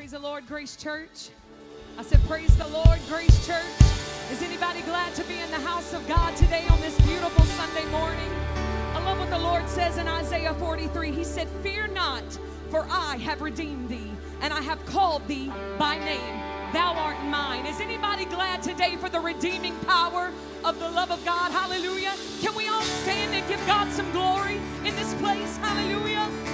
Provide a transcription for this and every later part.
Praise the Lord, Grace Church. I said, Praise the Lord, Grace Church. Is anybody glad to be in the house of God today on this beautiful Sunday morning? I love what the Lord says in Isaiah 43. He said, Fear not, for I have redeemed thee, and I have called thee by name. Thou art mine. Is anybody glad today for the redeeming power of the love of God? Hallelujah. Can we all stand and give God some glory in this place? Hallelujah.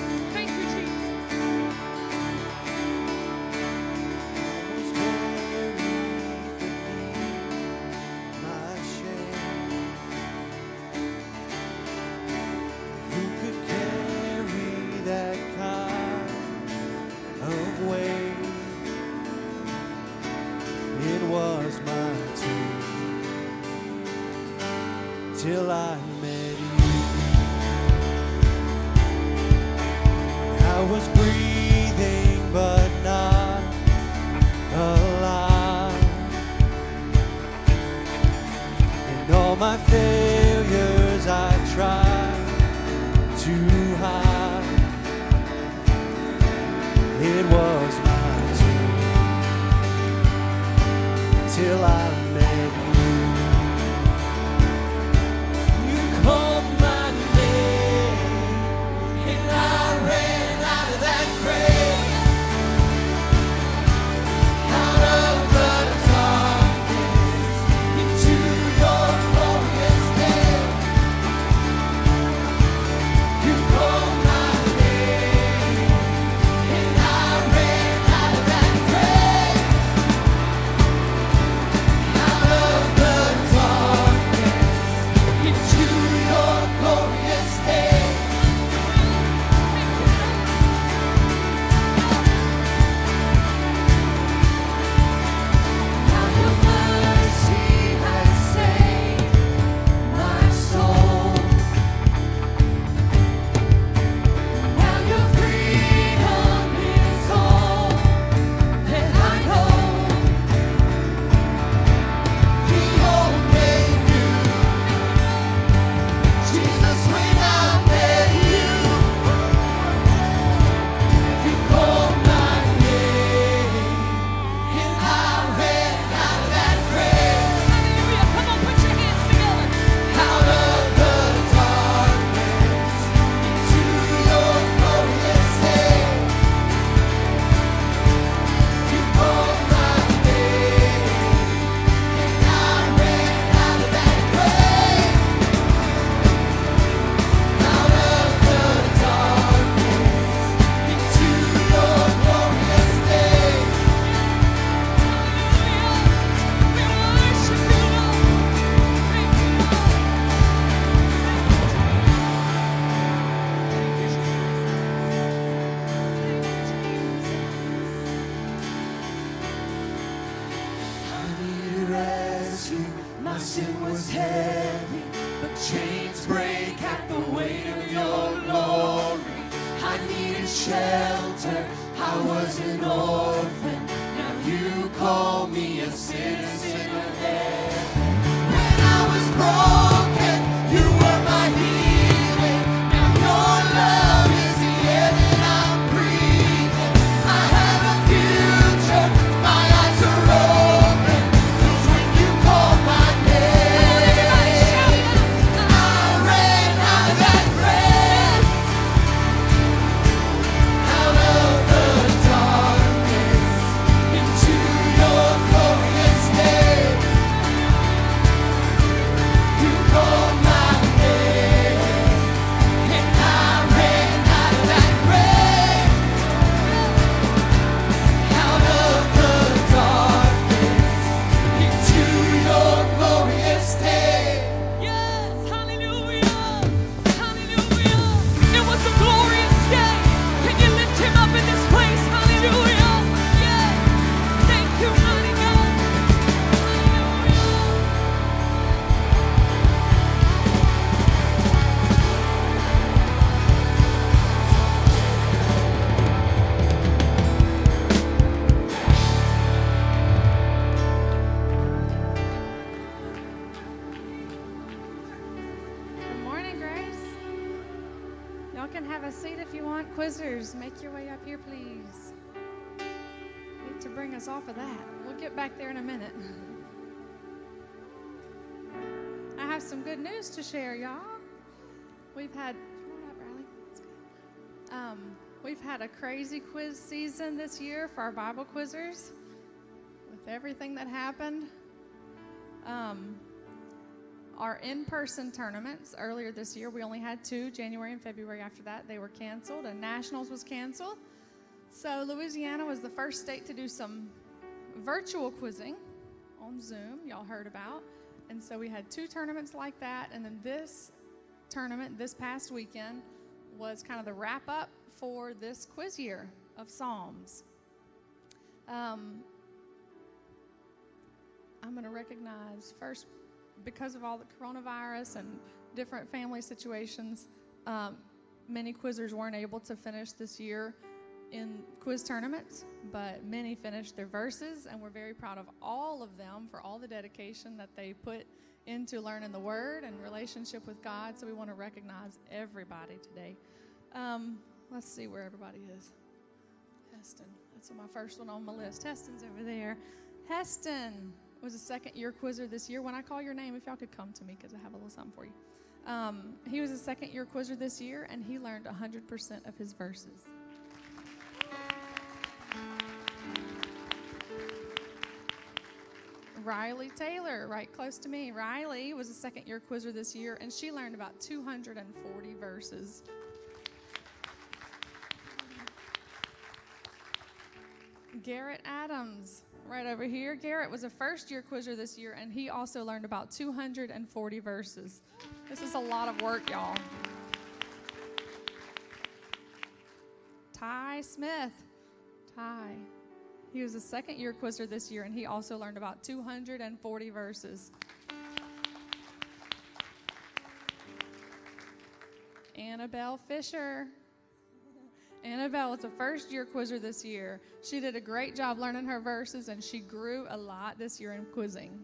We've had a crazy quiz season this year for our Bible quizzers with everything that happened. Um, our in person tournaments earlier this year, we only had two, January and February. After that, they were canceled, and Nationals was canceled. So, Louisiana was the first state to do some virtual quizzing on Zoom, y'all heard about. And so, we had two tournaments like that. And then this tournament this past weekend was kind of the wrap up for this quiz year of Psalms. Um, I'm going to recognize first because of all the coronavirus and different family situations, um, many quizzers weren't able to finish this year in quiz tournaments, but many finished their verses, and we're very proud of all of them for all the dedication that they put into learning the Word and relationship with God. So we want to recognize everybody today. Um, let's see where everybody is. Heston, that's my first one on my list. Heston's over there. Heston was a second year quizzer this year. When I call your name, if y'all could come to me because I have a little something for you. Um, he was a second year quizzer this year, and he learned 100% of his verses. Riley Taylor, right close to me. Riley was a second year quizzer this year, and she learned about 240 verses. Garrett Adams, right over here. Garrett was a first year quizzer this year, and he also learned about 240 verses. This is a lot of work, y'all. Ty Smith. Ty. He was a second year quizzer this year, and he also learned about 240 verses. Annabelle Fisher. Annabelle was a first year quizzer this year. She did a great job learning her verses and she grew a lot this year in quizzing.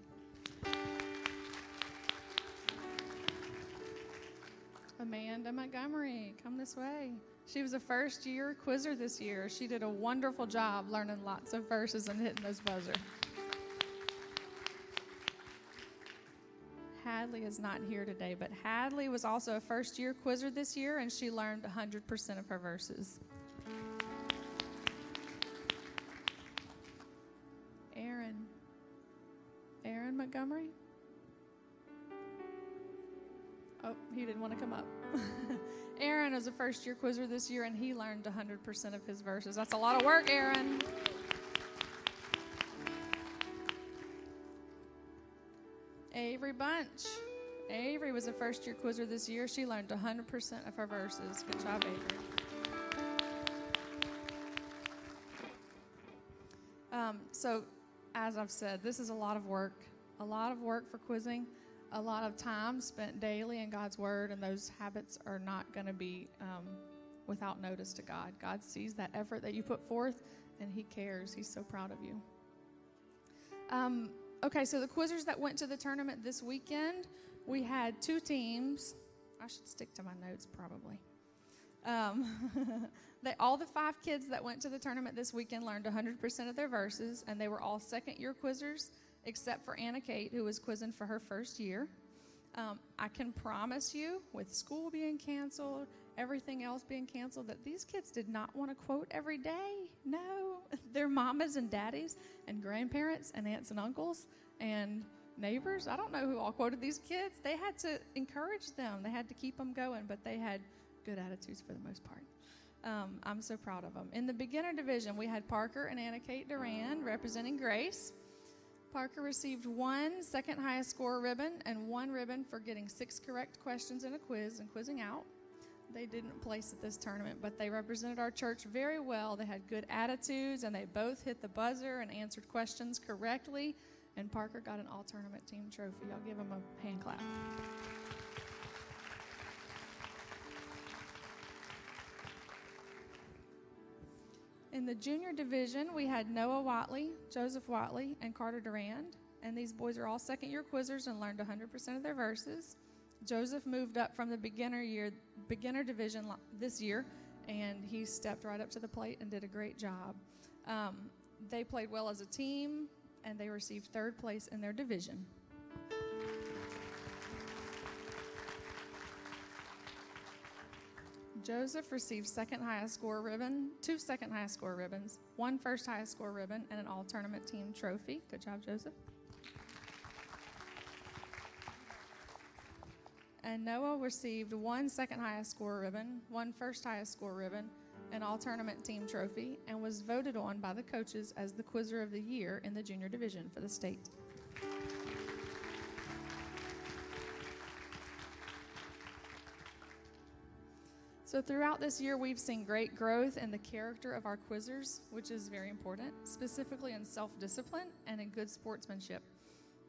Amanda Montgomery, come this way. She was a first year quizzer this year. She did a wonderful job learning lots of verses and hitting those buzzer. Hadley is not here today, but Hadley was also a first year quizzer this year and she learned 100% of her verses. Aaron. Aaron Montgomery? Oh, he didn't want to come up. Aaron is a first year quizzer this year and he learned 100% of his verses. That's a lot of work, Aaron. Avery Bunch. Avery was a first year quizzer this year. She learned 100% of her verses. Good job, Avery. Um, so, as I've said, this is a lot of work, a lot of work for quizzing, a lot of time spent daily in God's Word, and those habits are not going to be um, without notice to God. God sees that effort that you put forth, and He cares. He's so proud of you. Um, okay, so the quizzers that went to the tournament this weekend, we had two teams. I should stick to my notes probably. Um, they, all the five kids that went to the tournament this weekend learned 100% of their verses, and they were all second year quizzers, except for Anna Kate, who was quizzing for her first year. Um, I can promise you, with school being canceled, everything else being canceled, that these kids did not want to quote every day. No, their mamas and daddies and grandparents and aunts and uncles and neighbors. I don't know who all quoted these kids. They had to encourage them, they had to keep them going, but they had good attitudes for the most part. Um, I'm so proud of them. In the beginner division, we had Parker and Anna Kate Duran representing Grace. Parker received one second highest score ribbon and one ribbon for getting six correct questions in a quiz and quizzing out. They didn't place at this tournament, but they represented our church very well. They had good attitudes and they both hit the buzzer and answered questions correctly. And Parker got an all tournament team trophy. I'll give him a hand clap. In the junior division, we had Noah Watley, Joseph Watley, and Carter Durand. And these boys are all second year quizzers and learned 100% of their verses. Joseph moved up from the beginner year, beginner division this year, and he stepped right up to the plate and did a great job. Um, they played well as a team, and they received third place in their division. Joseph received second highest score ribbon, two second highest score ribbons, one first highest score ribbon, and an all tournament team trophy. Good job, Joseph. And Noah received one second highest score ribbon, one first highest score ribbon, an all tournament team trophy, and was voted on by the coaches as the Quizzer of the Year in the junior division for the state. So, throughout this year, we've seen great growth in the character of our quizzers, which is very important, specifically in self discipline and in good sportsmanship.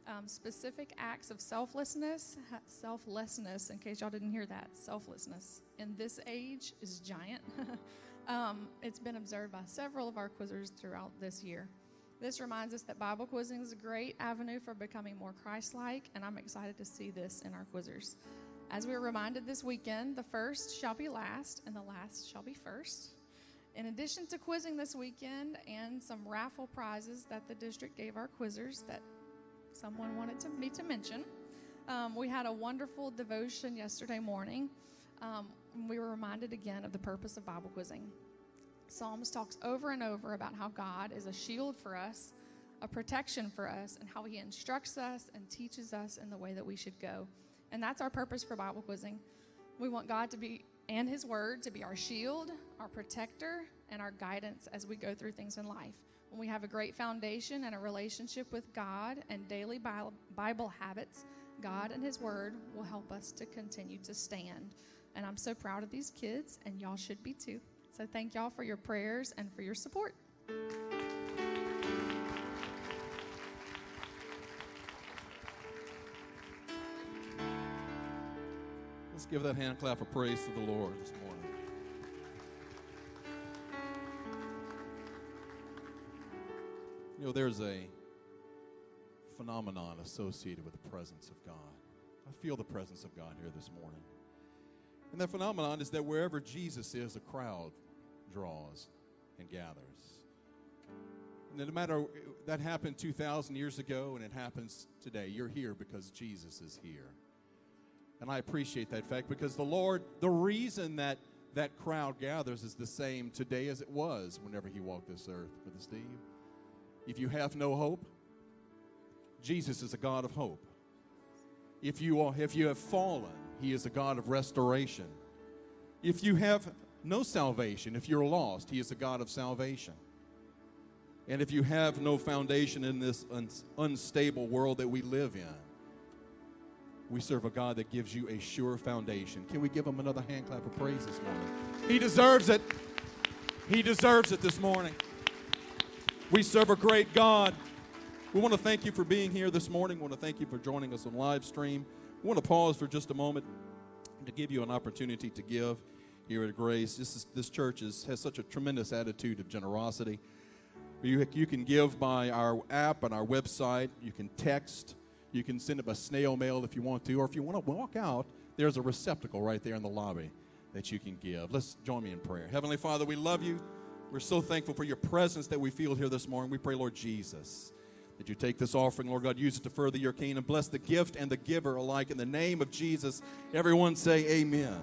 Um, specific acts of selflessness, selflessness, in case y'all didn't hear that, selflessness in this age is giant. um, it's been observed by several of our quizzers throughout this year. This reminds us that Bible quizzing is a great avenue for becoming more Christ like, and I'm excited to see this in our quizzers. As we were reminded this weekend, the first shall be last, and the last shall be first. In addition to quizzing this weekend and some raffle prizes that the district gave our quizzers that someone wanted to, me to mention, um, we had a wonderful devotion yesterday morning. Um, we were reminded again of the purpose of Bible quizzing. Psalms talks over and over about how God is a shield for us, a protection for us, and how He instructs us and teaches us in the way that we should go. And that's our purpose for Bible quizzing. We want God to be, and His Word, to be our shield, our protector, and our guidance as we go through things in life. When we have a great foundation and a relationship with God and daily Bible habits, God and His Word will help us to continue to stand. And I'm so proud of these kids, and y'all should be too. So thank y'all for your prayers and for your support. Let's give that hand clap of praise to the Lord this morning. You know, there's a phenomenon associated with the presence of God. I feel the presence of God here this morning. And that phenomenon is that wherever Jesus is, a crowd draws and gathers. And no matter that happened 2,000 years ago and it happens today, you're here because Jesus is here. And I appreciate that fact because the Lord, the reason that that crowd gathers is the same today as it was whenever he walked this earth, Brother Steve. If you have no hope, Jesus is a God of hope. If you, are, if you have fallen, he is a God of restoration. If you have no salvation, if you're lost, he is a God of salvation. And if you have no foundation in this un- unstable world that we live in, we serve a God that gives you a sure foundation. Can we give him another hand clap of praise this morning? He deserves it. He deserves it this morning. We serve a great God. We want to thank you for being here this morning. We want to thank you for joining us on live stream. We want to pause for just a moment to give you an opportunity to give here at Grace. This, is, this church is, has such a tremendous attitude of generosity. You, you can give by our app and our website. You can text. You can send them a snail mail if you want to, or if you want to walk out, there's a receptacle right there in the lobby that you can give. Let's join me in prayer. Heavenly Father, we love you. We're so thankful for your presence that we feel here this morning. We pray, Lord Jesus, that you take this offering, Lord God, use it to further your kingdom. Bless the gift and the giver alike. In the name of Jesus, everyone say amen.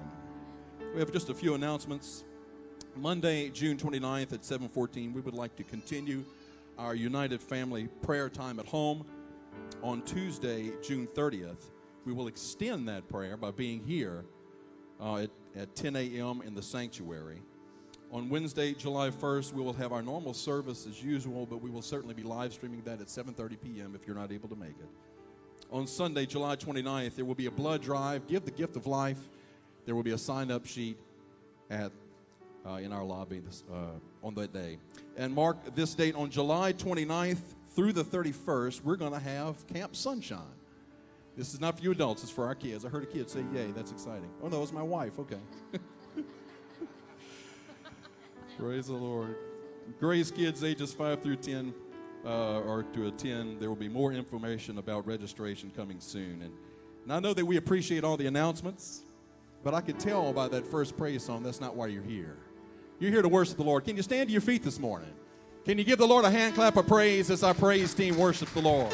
We have just a few announcements. Monday, June 29th at 7:14, we would like to continue our United Family prayer time at home on Tuesday, June 30th, we will extend that prayer by being here uh, at, at 10 a.m. in the sanctuary. On Wednesday, July 1st, we will have our normal service as usual, but we will certainly be live streaming that at 7:30 p.m. if you're not able to make it. On Sunday, July 29th, there will be a blood drive. Give the gift of life. There will be a sign-up sheet at uh, in our lobby this, uh, on that day. And mark this date on July 29th through the 31st, we're going to have Camp Sunshine. This is not for you adults, it's for our kids. I heard a kid say, Yay, that's exciting. Oh, no, it's my wife. Okay. Praise the Lord. Grace kids ages 5 through 10 uh, or to attend, there will be more information about registration coming soon. And, and I know that we appreciate all the announcements, but I could tell by that first praise song that's not why you're here. You're here to worship the Lord. Can you stand to your feet this morning? Can you give the Lord a hand clap of praise as our praise team worships the Lord?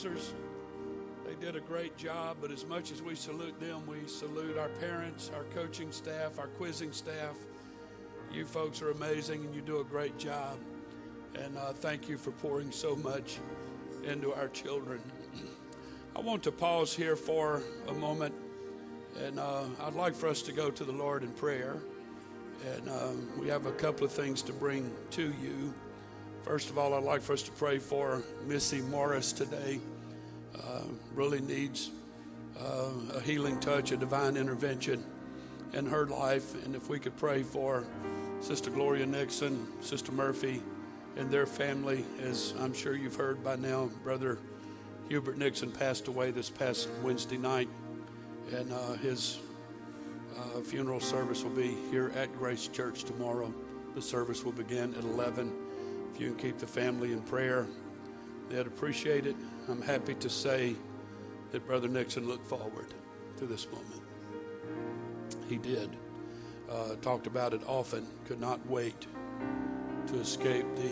Quizzers. They did a great job, but as much as we salute them, we salute our parents, our coaching staff, our quizzing staff. You folks are amazing and you do a great job. And uh, thank you for pouring so much into our children. I want to pause here for a moment, and uh, I'd like for us to go to the Lord in prayer. And uh, we have a couple of things to bring to you. First of all, I'd like for us to pray for Missy Morris today. Uh, really needs uh, a healing touch, a divine intervention in her life. And if we could pray for Sister Gloria Nixon, Sister Murphy, and their family, as I'm sure you've heard by now, Brother Hubert Nixon passed away this past Wednesday night, and uh, his uh, funeral service will be here at Grace Church tomorrow. The service will begin at 11. You can keep the family in prayer, they'd appreciate it. I'm happy to say that Brother Nixon looked forward to this moment. He did. Uh, talked about it often, could not wait to escape the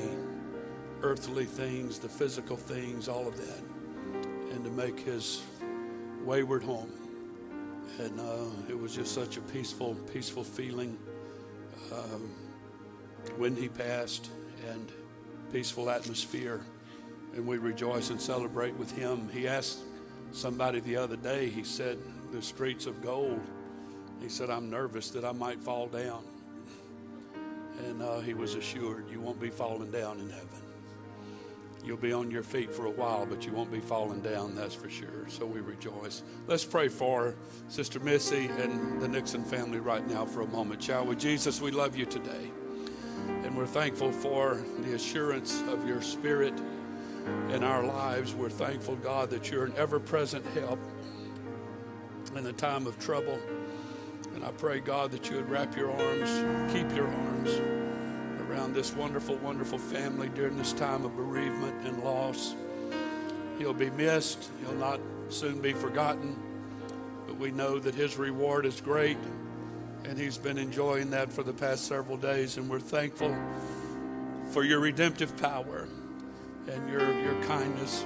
earthly things, the physical things, all of that, and to make his wayward home. And uh, it was just such a peaceful, peaceful feeling um, when he passed, and peaceful atmosphere. And we rejoice and celebrate with him. He asked somebody the other day, he said, The streets of gold. He said, I'm nervous that I might fall down. And uh, he was assured, You won't be falling down in heaven. You'll be on your feet for a while, but you won't be falling down, that's for sure. So we rejoice. Let's pray for Sister Missy and the Nixon family right now for a moment, shall we? Jesus, we love you today. And we're thankful for the assurance of your spirit in our lives. We're thankful, God, that you're an ever present help in the time of trouble. And I pray, God, that you would wrap your arms, keep your arms around this wonderful, wonderful family during this time of bereavement and loss. He'll be missed, he'll not soon be forgotten, but we know that his reward is great, and he's been enjoying that for the past several days, and we're thankful for your redemptive power and your, your kindness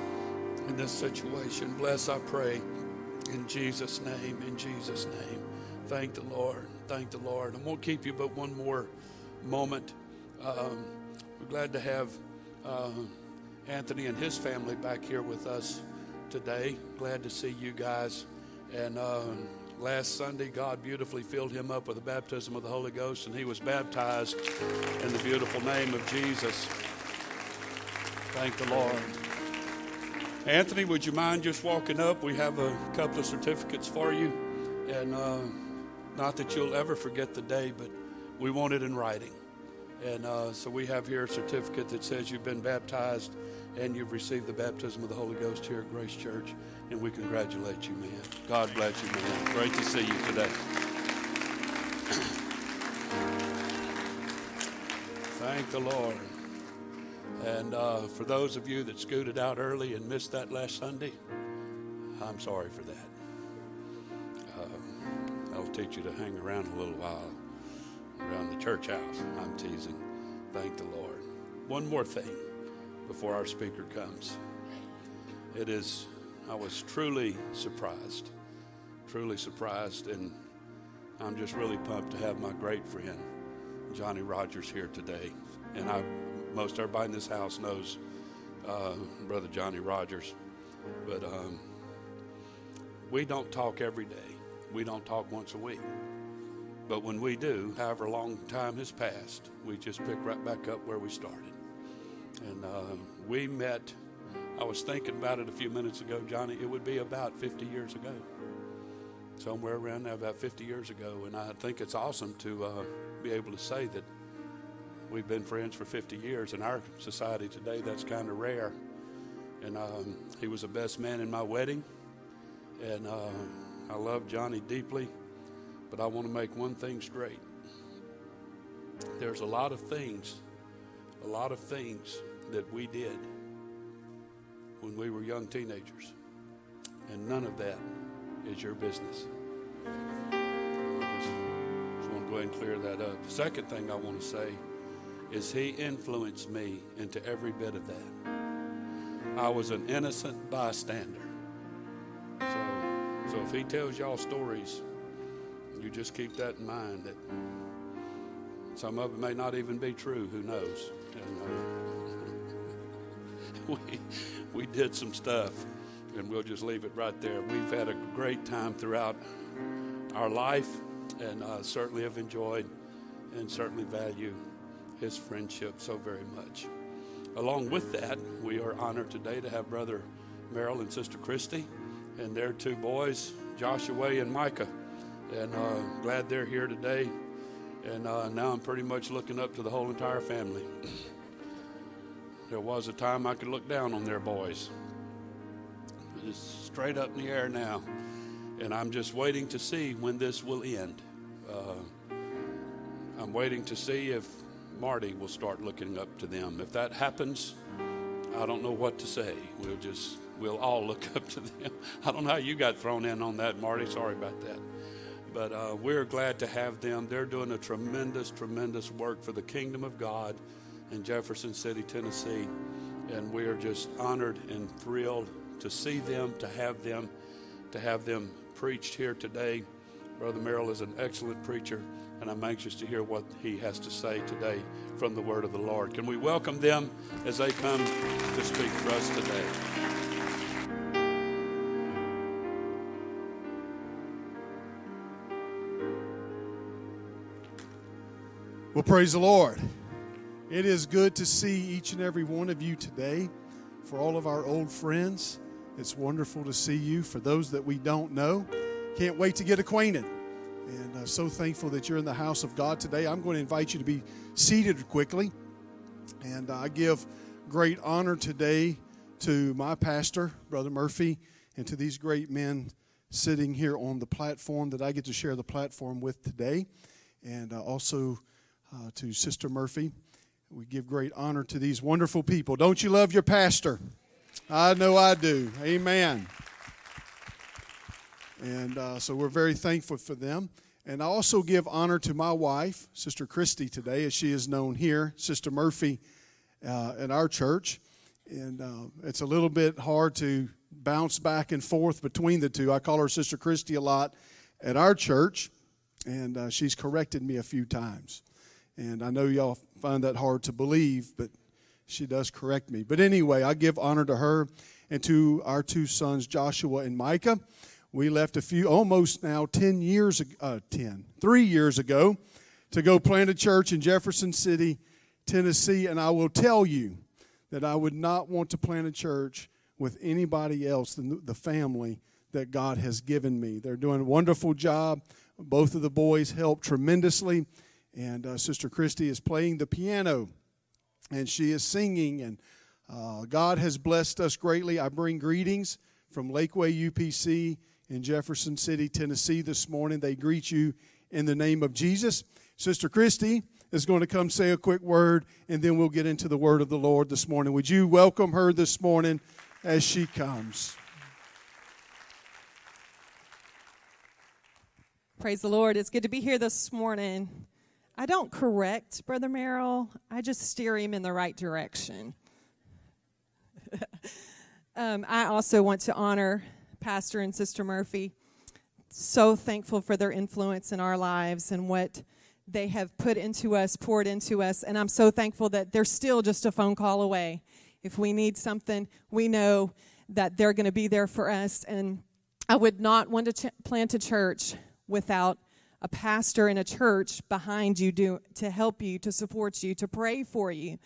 in this situation. Bless, I pray, in Jesus' name, in Jesus' name. Thank the Lord. Thank the Lord. I won't keep you but one more moment. Um, we're glad to have uh, Anthony and his family back here with us today. Glad to see you guys. And uh, last Sunday, God beautifully filled him up with the baptism of the Holy Ghost, and he was baptized in the beautiful name of Jesus. Thank the Lord. Anthony, would you mind just walking up? We have a couple of certificates for you. And uh, not that you'll ever forget the day, but we want it in writing. And uh, so we have here a certificate that says you've been baptized and you've received the baptism of the Holy Ghost here at Grace Church. And we congratulate you, man. God bless you, man. Great to see you today. Thank the Lord. And uh, for those of you that scooted out early and missed that last Sunday, I'm sorry for that. Uh, I'll teach you to hang around a little while around the church house. I'm teasing. Thank the Lord. One more thing before our speaker comes. It is, I was truly surprised, truly surprised, and I'm just really pumped to have my great friend, Johnny Rogers, here today. And I, most everybody in this house knows uh, Brother Johnny Rogers, but um, we don't talk every day. We don't talk once a week. But when we do, however long time has passed, we just pick right back up where we started. And uh, we met, I was thinking about it a few minutes ago, Johnny, it would be about 50 years ago. Somewhere around there, about 50 years ago. And I think it's awesome to uh, be able to say that we've been friends for 50 years. In our society today, that's kind of rare. And um, he was the best man in my wedding. And uh, I love Johnny deeply. But I want to make one thing straight. There's a lot of things, a lot of things that we did when we were young teenagers And none of that is your business. I just, just want to go ahead and clear that up. The second thing I want to say is he influenced me into every bit of that. I was an innocent bystander. So, so if he tells y'all stories, you just keep that in mind that some of it may not even be true. Who knows? We, we did some stuff, and we'll just leave it right there. We've had a great time throughout our life, and uh, certainly have enjoyed and certainly value his friendship so very much. Along with that, we are honored today to have Brother Merrill and Sister Christy and their two boys, Joshua and Micah. And uh, glad they're here today. And uh, now I'm pretty much looking up to the whole entire family. There was a time I could look down on their boys. It's straight up in the air now. And I'm just waiting to see when this will end. Uh, I'm waiting to see if Marty will start looking up to them. If that happens, I don't know what to say. We'll just, we'll all look up to them. I don't know how you got thrown in on that, Marty. Sorry about that. But uh, we're glad to have them. They're doing a tremendous, tremendous work for the kingdom of God in Jefferson City, Tennessee. And we are just honored and thrilled to see them, to have them, to have them preached here today. Brother Merrill is an excellent preacher and I'm anxious to hear what he has to say today from the word of the Lord. Can we welcome them as they come to speak for us today? Well, praise the Lord. It is good to see each and every one of you today. For all of our old friends, it's wonderful to see you. For those that we don't know, can't wait to get acquainted. And uh, so thankful that you're in the house of God today. I'm going to invite you to be seated quickly. And uh, I give great honor today to my pastor, Brother Murphy, and to these great men sitting here on the platform that I get to share the platform with today. And uh, also uh, to Sister Murphy. We give great honor to these wonderful people. Don't you love your pastor? I know I do. Amen. And uh, so we're very thankful for them. And I also give honor to my wife, Sister Christy, today, as she is known here, Sister Murphy, uh, in our church. And uh, it's a little bit hard to bounce back and forth between the two. I call her Sister Christy a lot at our church, and uh, she's corrected me a few times. And I know y'all find that hard to believe, but she does correct me. But anyway, I give honor to her and to our two sons, Joshua and Micah. We left a few, almost now 10 years, uh, 10, three years ago to go plant a church in Jefferson City, Tennessee. And I will tell you that I would not want to plant a church with anybody else than the family that God has given me. They're doing a wonderful job. Both of the boys help tremendously. And uh, Sister Christy is playing the piano and she is singing. And uh, God has blessed us greatly. I bring greetings from Lakeway UPC in Jefferson City, Tennessee this morning. They greet you in the name of Jesus. Sister Christy is going to come say a quick word, and then we'll get into the word of the Lord this morning. Would you welcome her this morning as she comes? Praise the Lord. It's good to be here this morning. I don't correct Brother Merrill, I just steer him in the right direction. um, I also want to honor Pastor and Sister Murphy. So thankful for their influence in our lives and what they have put into us, poured into us. And I'm so thankful that they're still just a phone call away. If we need something, we know that they're going to be there for us. And I would not want to ch- plant a church without a pastor in a church behind you do, to help you, to support you, to pray for you.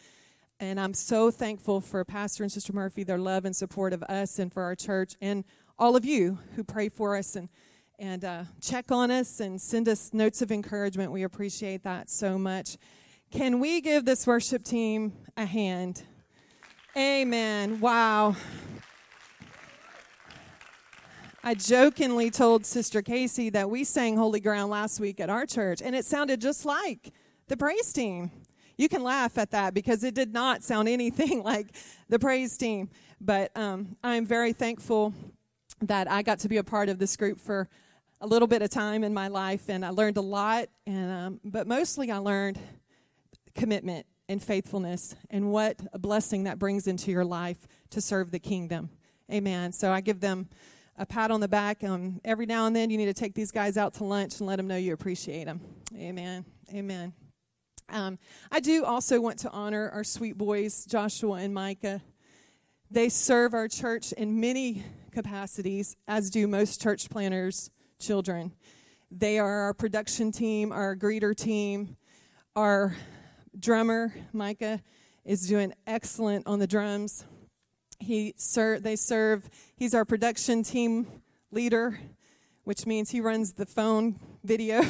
And I'm so thankful for Pastor and Sister Murphy, their love and support of us and for our church, and all of you who pray for us and and uh, check on us and send us notes of encouragement. We appreciate that so much. Can we give this worship team a hand? Amen. Wow. I jokingly told Sister Casey that we sang Holy Ground last week at our church, and it sounded just like the praise team. You can laugh at that because it did not sound anything like the praise team. But um, I'm very thankful that I got to be a part of this group for a little bit of time in my life, and I learned a lot. And um, but mostly, I learned commitment and faithfulness, and what a blessing that brings into your life to serve the kingdom. Amen. So I give them a pat on the back. Um, every now and then, you need to take these guys out to lunch and let them know you appreciate them. Amen. Amen. Um, I do also want to honor our sweet boys, Joshua and Micah. They serve our church in many capacities, as do most church planners' children. They are our production team, our greeter team, our drummer, Micah, is doing excellent on the drums. He ser- they serve, he's our production team leader, which means he runs the phone video.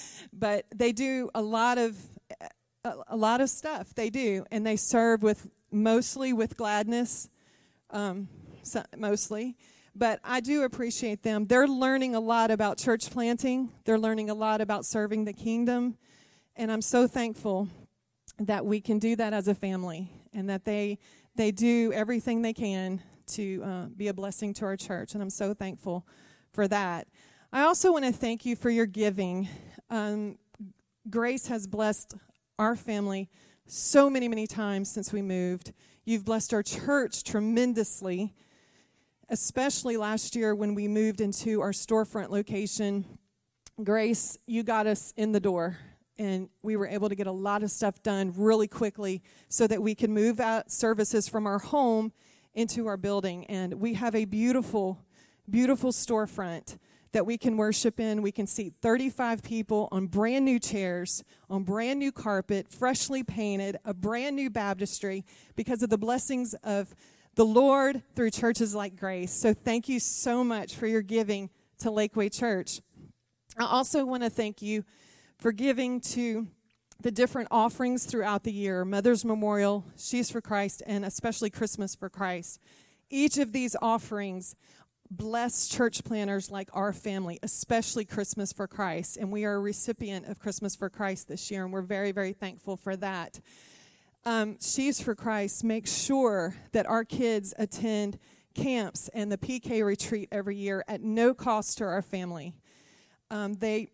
but they do a lot of a, lot of stuff. They do, and they serve with mostly with gladness, um, so, mostly. But I do appreciate them. They're learning a lot about church planting. They're learning a lot about serving the kingdom, and I'm so thankful that we can do that as a family, and that they they do everything they can to uh, be a blessing to our church, and I'm so thankful for that. I also want to thank you for your giving. Um, Grace has blessed our family so many, many times since we moved. You've blessed our church tremendously, especially last year when we moved into our storefront location. Grace, you got us in the door and we were able to get a lot of stuff done really quickly so that we can move out services from our home into our building. And we have a beautiful, beautiful storefront that we can worship in. We can seat 35 people on brand new chairs, on brand new carpet, freshly painted, a brand new baptistry because of the blessings of the Lord through churches like Grace. So thank you so much for your giving to Lakeway Church. I also want to thank you for giving to the different offerings throughout the year Mother's Memorial, Sheaves for Christ, and especially Christmas for Christ. Each of these offerings bless church planners like our family, especially Christmas for Christ. And we are a recipient of Christmas for Christ this year, and we're very, very thankful for that. Um, Sheaves for Christ makes sure that our kids attend camps and the PK retreat every year at no cost to our family. Um, they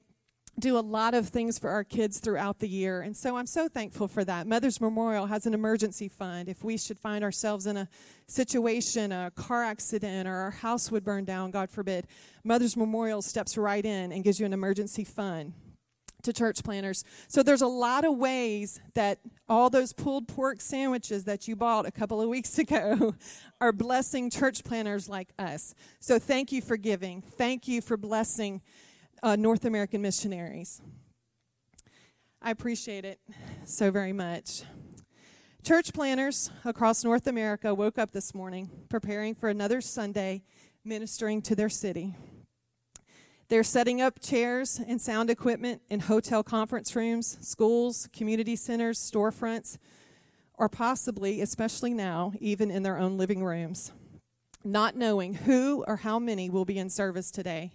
do a lot of things for our kids throughout the year. And so I'm so thankful for that. Mother's Memorial has an emergency fund. If we should find ourselves in a situation, a car accident, or our house would burn down, God forbid, Mother's Memorial steps right in and gives you an emergency fund to church planners. So there's a lot of ways that all those pulled pork sandwiches that you bought a couple of weeks ago are blessing church planners like us. So thank you for giving. Thank you for blessing uh, North American missionaries. I appreciate it so very much. Church planners across North America woke up this morning preparing for another Sunday ministering to their city. They're setting up chairs and sound equipment in hotel conference rooms, schools, community centers, storefronts, or possibly, especially now, even in their own living rooms, not knowing who or how many will be in service today.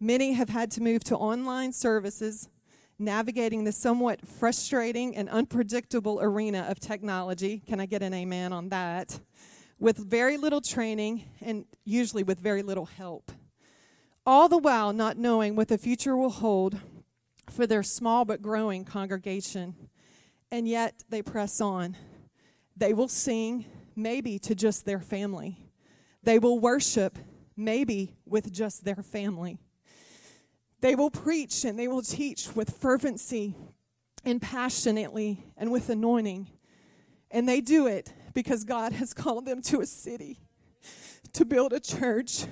Many have had to move to online services, navigating the somewhat frustrating and unpredictable arena of technology. Can I get an amen on that? With very little training and usually with very little help. All the while not knowing what the future will hold for their small but growing congregation. And yet they press on. They will sing, maybe to just their family. They will worship, maybe with just their family. They will preach and they will teach with fervency and passionately and with anointing. And they do it because God has called them to a city to build a church,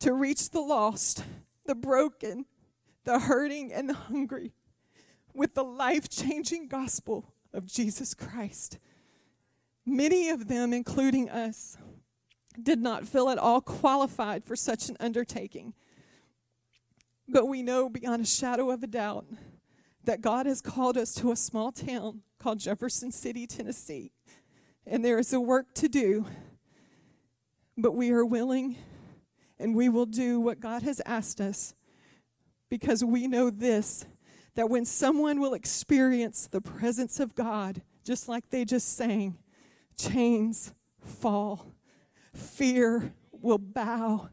to reach the lost, the broken, the hurting, and the hungry with the life changing gospel of Jesus Christ. Many of them, including us, did not feel at all qualified for such an undertaking but we know beyond a shadow of a doubt that God has called us to a small town called Jefferson City, Tennessee. And there is a work to do, but we are willing and we will do what God has asked us because we know this that when someone will experience the presence of God, just like they just sang, chains fall, fear will bow,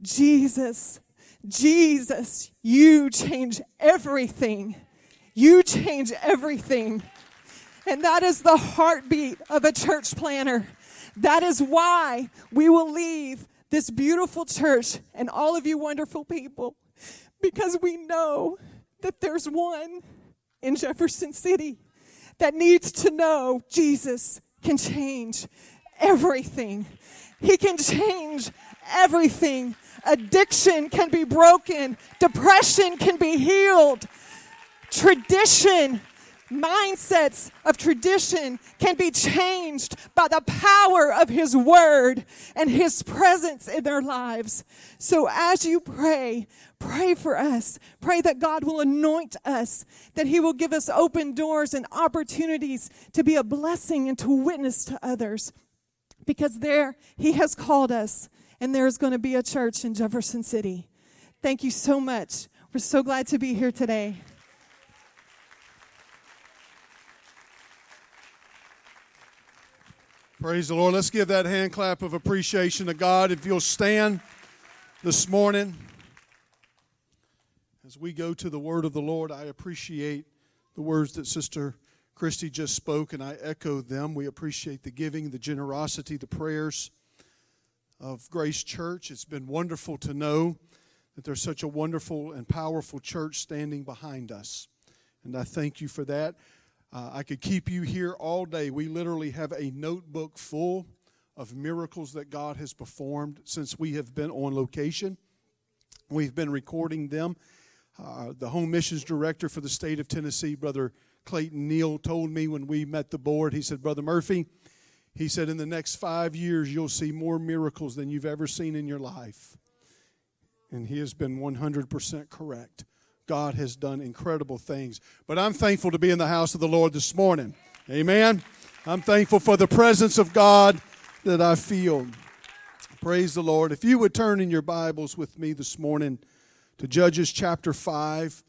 Jesus, Jesus, you change everything. You change everything. And that is the heartbeat of a church planner. That is why we will leave this beautiful church and all of you wonderful people because we know that there's one in Jefferson City that needs to know Jesus can change everything. He can change everything. Addiction can be broken, depression can be healed, tradition mindsets of tradition can be changed by the power of His Word and His presence in their lives. So as you pray, pray for us. Pray that God will anoint us, that He will give us open doors and opportunities to be a blessing and to witness to others. Because there He has called us, and there's going to be a church in Jefferson City. Thank you so much. We're so glad to be here today. Praise the Lord. Let's give that hand clap of appreciation to God. If you'll stand this morning as we go to the word of the Lord, I appreciate the words that Sister Christy just spoke, and I echo them. We appreciate the giving, the generosity, the prayers of Grace Church. It's been wonderful to know that there's such a wonderful and powerful church standing behind us. And I thank you for that. Uh, I could keep you here all day. We literally have a notebook full of miracles that God has performed since we have been on location. We've been recording them. Uh, the home missions director for the state of Tennessee, Brother Clayton Neal, told me when we met the board, he said, Brother Murphy, he said, in the next five years, you'll see more miracles than you've ever seen in your life. And he has been 100% correct. God has done incredible things. But I'm thankful to be in the house of the Lord this morning. Amen. I'm thankful for the presence of God that I feel. Praise the Lord. If you would turn in your Bibles with me this morning to Judges chapter 5,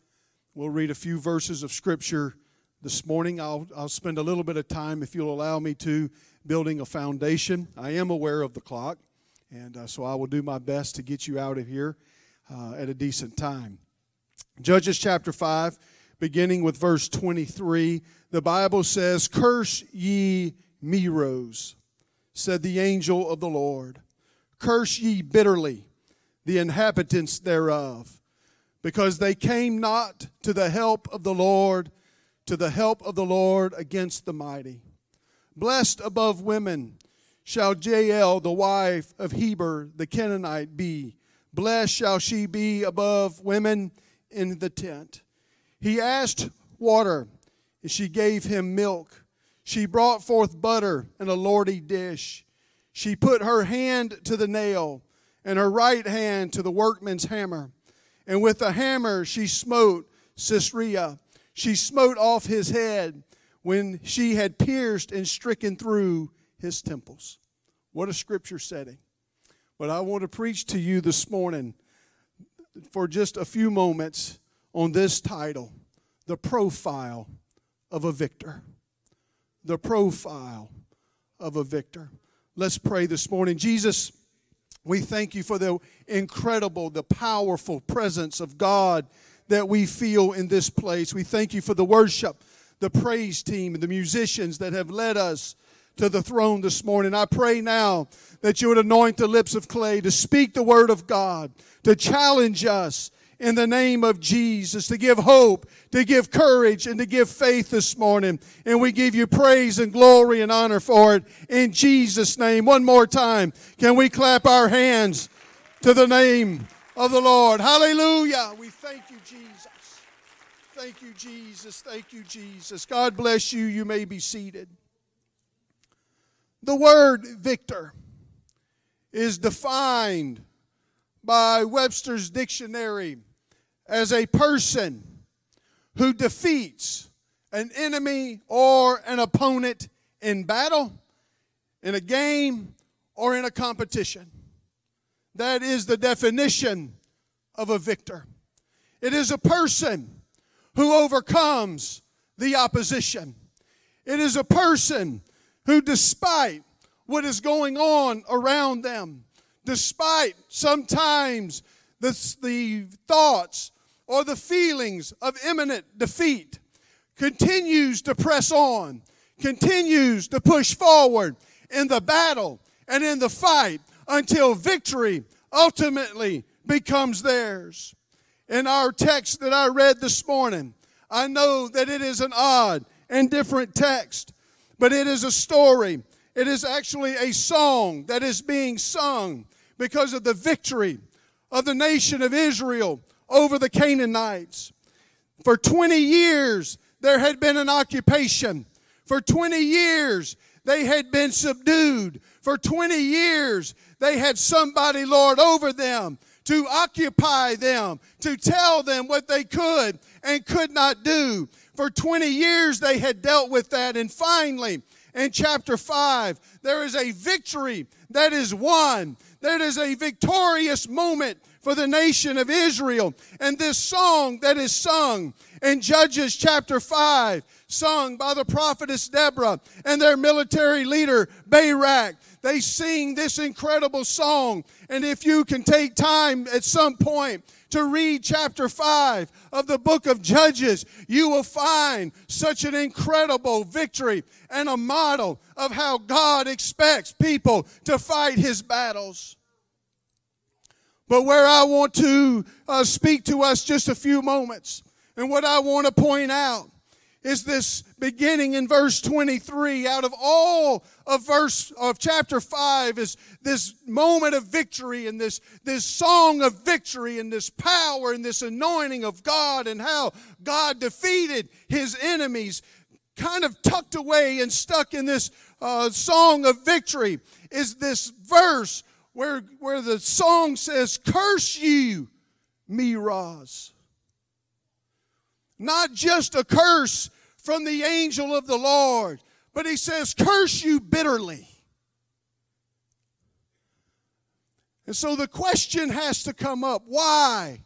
we'll read a few verses of Scripture this morning. I'll, I'll spend a little bit of time, if you'll allow me to, building a foundation. I am aware of the clock, and uh, so I will do my best to get you out of here uh, at a decent time. Judges chapter 5, beginning with verse 23, the Bible says, Curse ye Meroz, said the angel of the Lord. Curse ye bitterly the inhabitants thereof, because they came not to the help of the Lord, to the help of the Lord against the mighty. Blessed above women shall Jael, the wife of Heber the Canaanite, be. Blessed shall she be above women in the tent. He asked water, and she gave him milk. She brought forth butter in a lordy dish. She put her hand to the nail, and her right hand to the workman's hammer. And with the hammer she smote Sisera. She smote off his head when she had pierced and stricken through his temples. What a scripture setting. But I want to preach to you this morning for just a few moments on this title The Profile of a Victor. The Profile of a Victor. Let's pray this morning. Jesus, we thank you for the incredible, the powerful presence of God that we feel in this place. We thank you for the worship, the praise team, and the musicians that have led us to the throne this morning. I pray now that you would anoint the lips of clay to speak the word of God, to challenge us in the name of Jesus, to give hope, to give courage, and to give faith this morning. And we give you praise and glory and honor for it in Jesus' name. One more time, can we clap our hands to the name of the Lord? Hallelujah. We thank you. Thank you, Jesus. Thank you, Jesus. God bless you. You may be seated. The word victor is defined by Webster's dictionary as a person who defeats an enemy or an opponent in battle, in a game, or in a competition. That is the definition of a victor. It is a person who overcomes the opposition. It is a person who, despite what is going on around them, despite sometimes the, the thoughts or the feelings of imminent defeat, continues to press on, continues to push forward in the battle and in the fight until victory ultimately becomes theirs. In our text that I read this morning, I know that it is an odd and different text, but it is a story. It is actually a song that is being sung because of the victory of the nation of Israel over the Canaanites. For 20 years, there had been an occupation. For 20 years, they had been subdued. For 20 years, they had somebody lord over them to occupy them, to tell them what they could and could not do. For 20 years, they had dealt with that. And finally, in chapter 5, there is a victory that is won. There is a victorious moment for the nation of Israel. And this song that is sung in Judges chapter 5, sung by the prophetess Deborah and their military leader Barak, they sing this incredible song. And if you can take time at some point to read chapter 5 of the book of Judges, you will find such an incredible victory and a model of how God expects people to fight his battles. But where I want to uh, speak to us just a few moments, and what I want to point out is this beginning in verse 23 out of all of verse of chapter 5 is this moment of victory and this this song of victory and this power and this anointing of God and how God defeated his enemies kind of tucked away and stuck in this uh, song of victory is this verse where where the song says curse you Meroz. Not just a curse from the angel of the Lord, but he says, Curse you bitterly. And so the question has to come up why?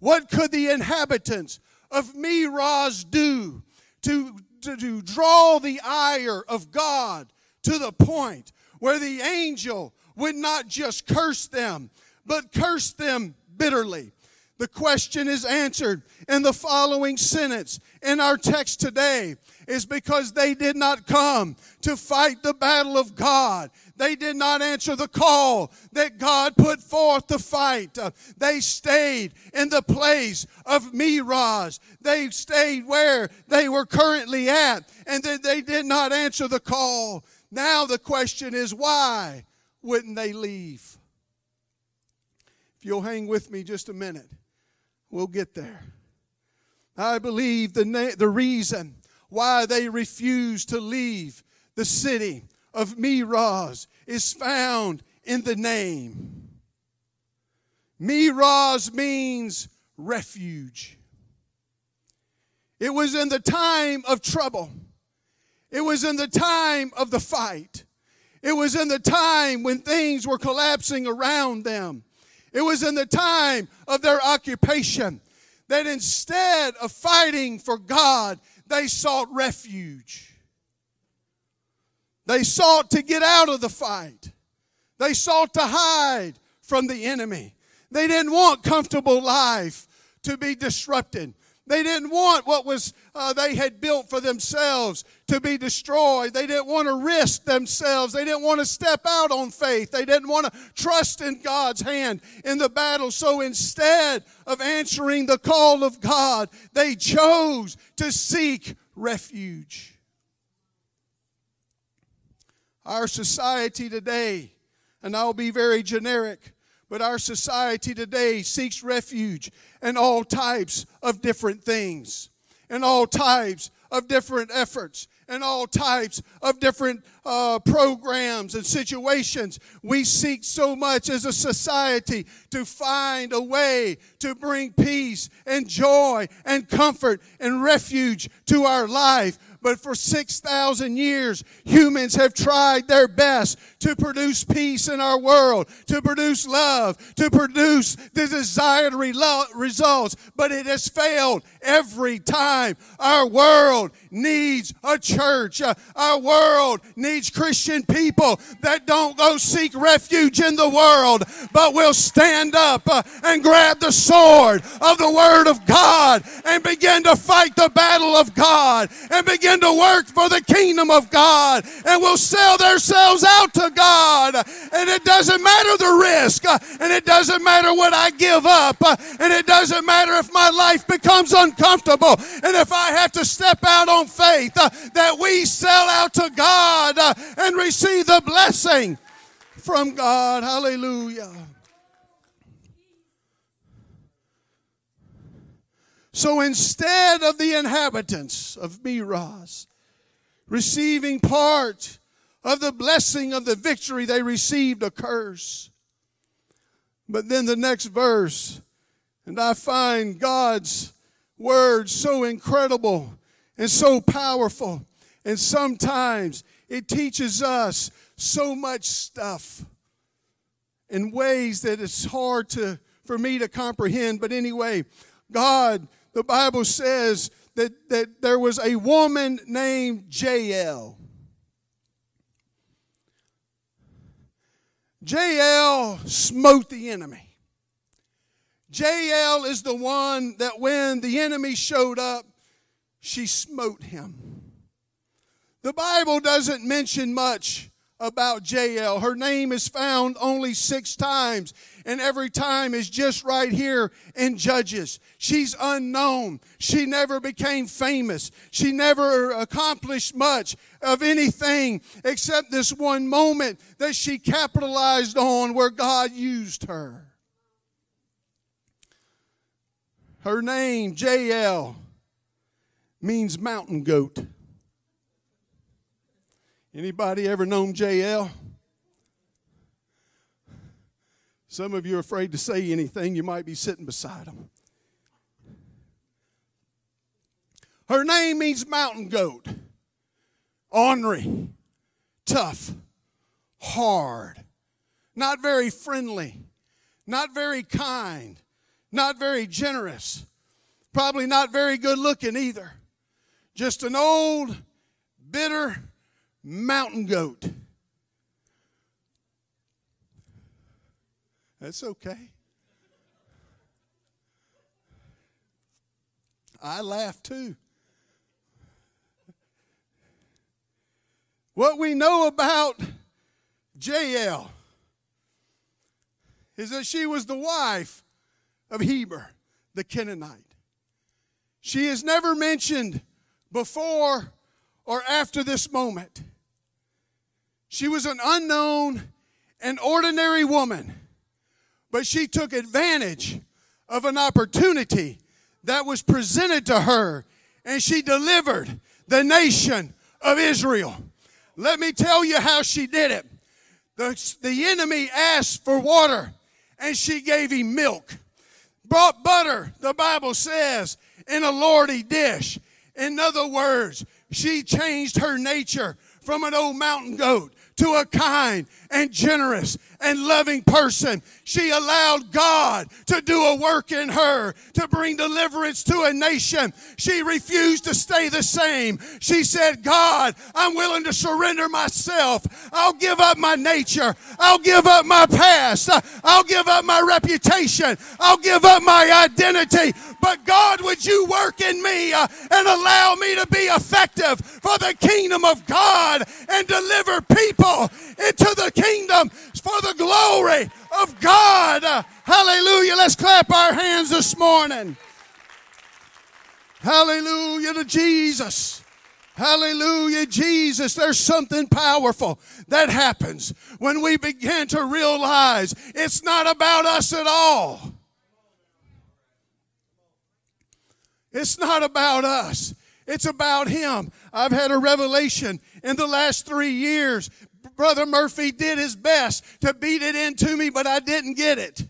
What could the inhabitants of Meroz do to, to, to draw the ire of God to the point where the angel would not just curse them, but curse them bitterly? The question is answered in the following sentence in our text today is because they did not come to fight the battle of God. They did not answer the call that God put forth to fight. They stayed in the place of Meroz. They stayed where they were currently at, and then they did not answer the call. Now the question is why wouldn't they leave? If you'll hang with me just a minute. We'll get there. I believe the, na- the reason why they refuse to leave the city of Meroz is found in the name. Meroz means refuge. It was in the time of trouble. It was in the time of the fight. It was in the time when things were collapsing around them. It was in the time of their occupation that instead of fighting for God, they sought refuge. They sought to get out of the fight. They sought to hide from the enemy. They didn't want comfortable life to be disrupted. They didn't want what was uh, they had built for themselves to be destroyed. They didn't want to risk themselves. They didn't want to step out on faith. They didn't want to trust in God's hand in the battle. So instead of answering the call of God, they chose to seek refuge. Our society today, and I'll be very generic, but our society today seeks refuge in all types of different things, in all types of different efforts, in all types of different uh, programs and situations. We seek so much as a society to find a way to bring peace and joy and comfort and refuge to our life. But for 6,000 years, humans have tried their best to produce peace in our world, to produce love, to produce the desired results, but it has failed every time. Our world needs a church. Uh, our world needs Christian people that don't go seek refuge in the world, but will stand up uh, and grab the sword of the Word of God and begin to fight the battle of God and begin to work for the kingdom of God and will sell themselves out to God. And it doesn't matter the risk uh, and it doesn't matter what I give up and it doesn't matter if my life becomes uncomfortable and if I have to step out on faith uh, that we sell out to God and receive the blessing from God. Hallelujah. So instead of the inhabitants of Meroz receiving part of the blessing of the victory, they received a curse. But then the next verse, and I find God's word so incredible and so powerful. And sometimes it teaches us so much stuff in ways that it's hard to for me to comprehend. But anyway, God the Bible says that, that there was a woman named Jael. Jael smote the enemy. Jael is the one that when the enemy showed up, she smote him. The Bible doesn't mention much about Jael. Her name is found only six times, and every time is just right here in Judges. She's unknown. She never became famous. She never accomplished much of anything except this one moment that she capitalized on where God used her. Her name, Jael, means mountain goat. Anybody ever known Jael? Some of you are afraid to say anything. You might be sitting beside them. Her name means mountain goat. Ornery, tough, hard, not very friendly, not very kind, not very generous, probably not very good looking either. Just an old, bitter mountain goat. That's okay. I laugh too. What we know about Jael is that she was the wife of Heber, the Canaanite. She is never mentioned before or after this moment. She was an unknown and ordinary woman but she took advantage of an opportunity that was presented to her and she delivered the nation of Israel. Let me tell you how she did it. The, the enemy asked for water and she gave him milk. Brought butter, the Bible says, in a lordy dish. In other words, she changed her nature from an old mountain goat to a kind and generous and loving person. She allowed God to do a work in her to bring deliverance to a nation. She refused to stay the same. She said, God, I'm willing to surrender myself. I'll give up my nature. I'll give up my past. I'll give up my reputation. I'll give up my identity. But God, would you work in me uh, and allow me to be effective for the kingdom of God and deliver people into the kingdom for the glory of God. Hallelujah. Let's clap our hands this morning. Hallelujah to Jesus. Hallelujah, Jesus. There's something powerful that happens when we begin to realize it's not about us at all. It's not about us. It's about Him. I've had a revelation in the last three years Brother Murphy did his best to beat it into me, but I didn't get it.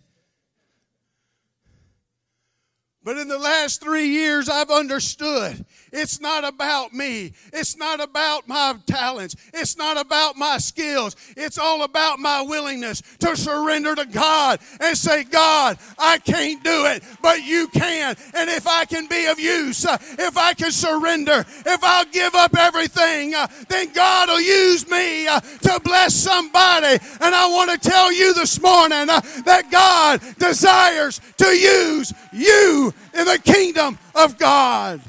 But in the last three years, I've understood it's not about me. It's not about my talents. It's not about my skills. It's all about my willingness to surrender to God and say, God, I can't do it, but you can. And if I can be of use, uh, if I can surrender, if I'll give up everything, uh, then God will use me uh, to bless somebody. And I want to tell you this morning that God desires to use you in the kingdom of God.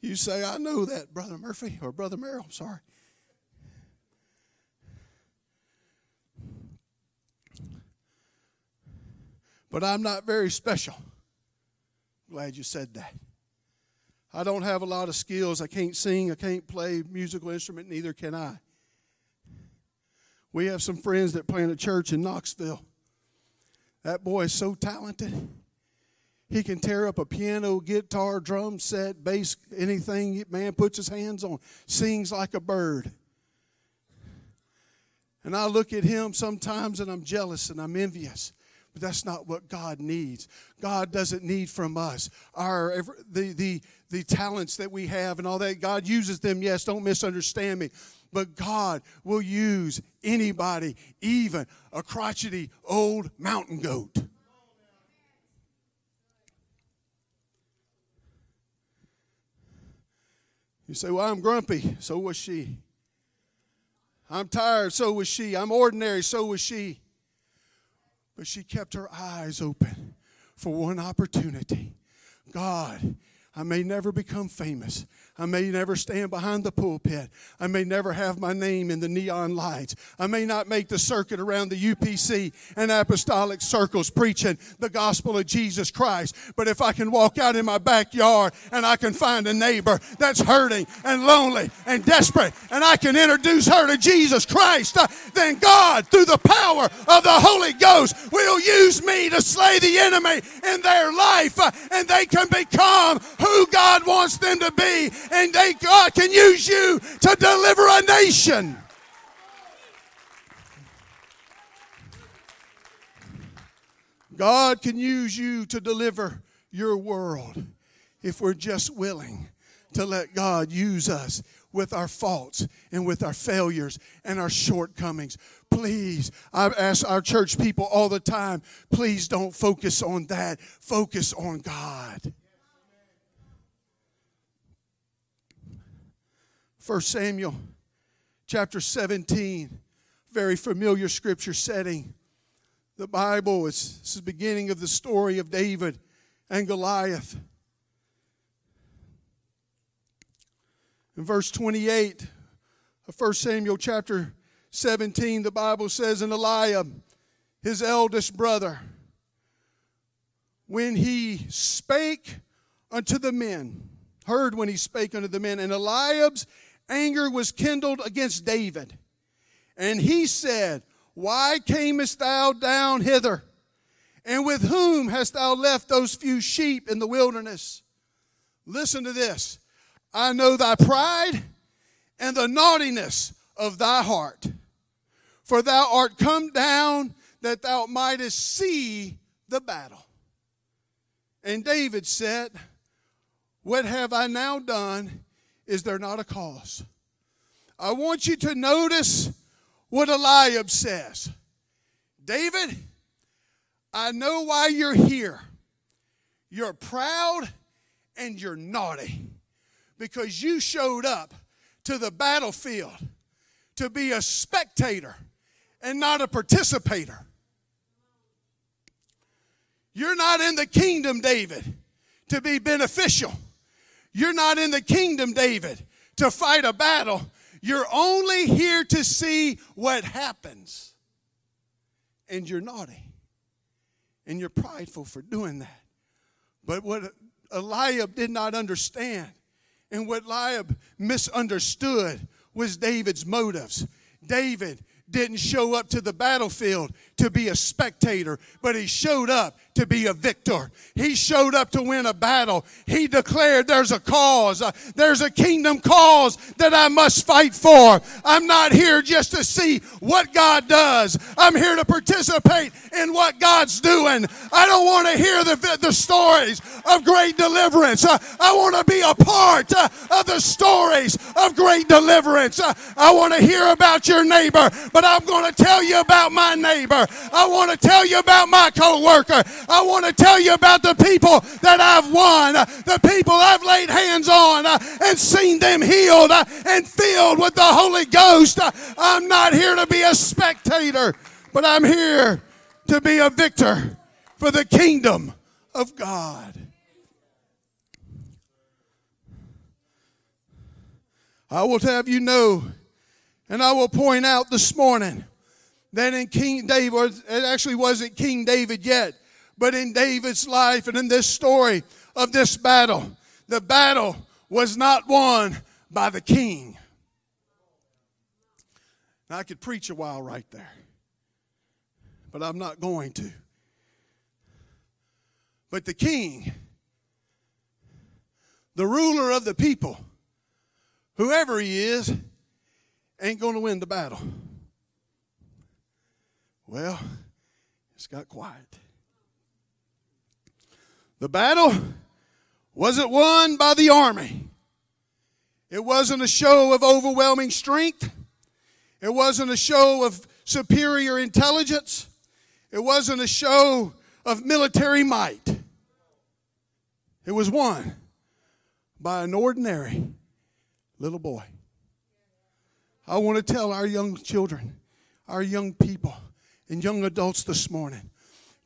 You say, I know that, Brother Murphy, or Brother Merrill, I'm sorry. But I'm not very special. Glad you said that. I don't have a lot of skills. I can't sing. I can't play musical instrument. Neither can I. We have some friends that play in a church in Knoxville. That boy is so talented. He can tear up a piano, guitar, drum set, bass, anything man puts his hands on. Sings like a bird. And I look at him sometimes and I'm jealous and I'm envious. But that's not what God needs. God doesn't need from us our the the the talents that we have and all that. God uses them, yes, don't misunderstand me. But God will use anybody, even a crotchety old mountain goat. You say, Well, I'm grumpy. So was she. I'm tired. So was she. I'm ordinary. So was she. But she kept her eyes open for one opportunity. God, I may never become famous. I may never stand behind the pulpit. I may never have my name in the neon lights. I may not make the circuit around the UPC and apostolic circles preaching the gospel of Jesus Christ. But if I can walk out in my backyard and I can find a neighbor that's hurting and lonely and desperate and I can introduce her to Jesus Christ, uh, then God, through the power of the Holy Ghost, will use me to slay the enemy in their life uh, and they can become who God wants them to be and they, God can use you to deliver a nation. God can use you to deliver your world if we're just willing to let God use us with our faults and with our failures and our shortcomings. Please, I ask our church people all the time, please don't focus on that. Focus on God. 1 Samuel chapter 17, very familiar scripture setting. The Bible is is the beginning of the story of David and Goliath. In verse 28 of 1 Samuel chapter 17, the Bible says, And Eliab, his eldest brother, when he spake unto the men, heard when he spake unto the men, and Eliab's anger was kindled against David. And he said, Why camest thou down hither? And with whom hast thou left those few sheep in the wilderness? Listen to this. I know thy pride and the naughtiness of thy heart. For thou art come down that thou mightest see the battle. And David said, What have I now done? Is there not a cause? I want you to notice what Eliab says. David, I know why you're here. You're proud and you're naughty because you showed up to the battlefield to be a spectator and not a participator. You're not in the kingdom, David, to be beneficial. You're not in the kingdom, David, to fight a battle. You're only here to see what happens. And you're naughty. And you're prideful for doing that. But what Eliab did not understand, and what Eliab misunderstood, was David's motives. David didn't show up to the battlefield to be a spectator, but he showed up to be a victor. He showed up to win a battle. He declared there's a cause, there's a kingdom cause that I must fight for. I'm not here just to see what God does. I'm here to participate in what God's doing. I don't want to hear the, the stories of great deliverance. I want to be a part of the stories of great deliverance. I want to hear about your neighbor, but I'm going to tell you about my neighbor. I want to tell you about my coworker. I want to tell you about the people that I've won, the people I've laid hands on uh, and seen them healed uh, and filled with the Holy Ghost. Uh, I'm not here to be a spectator, but I'm here to be a victor for the kingdom of God. I will have you know, and I will point out this morning that in King David, it actually wasn't King David yet, but in David's life and in this story of this battle, the battle was not won by the king. Now, I could preach a while right there, but I'm not going to. But the king, the ruler of the people, whoever he is, ain't going to win the battle. Well, it's got quiet. The battle wasn't won by the army. It wasn't a show of overwhelming strength. It wasn't a show of superior intelligence. It wasn't a show of military might. It was won by an ordinary little boy. I want to tell our young children, our young people, and young adults this morning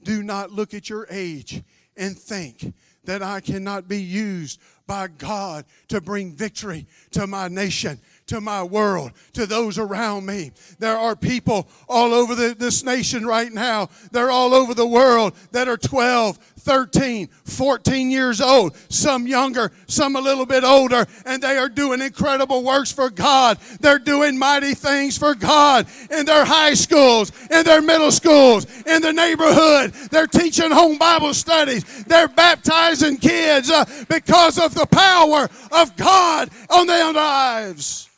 do not look at your age and think that I cannot be used by God to bring victory to my nation, to my world, to those around me. There are people all over the, this nation right now, they're all over the world that are 12, 13, 14 years old, some younger, some a little bit older, and they are doing incredible works for God. They're doing mighty things for God in their high schools, in their middle schools, in the neighborhood. They're teaching home Bible studies. They're baptizing kids uh, because of the power of God on their lives.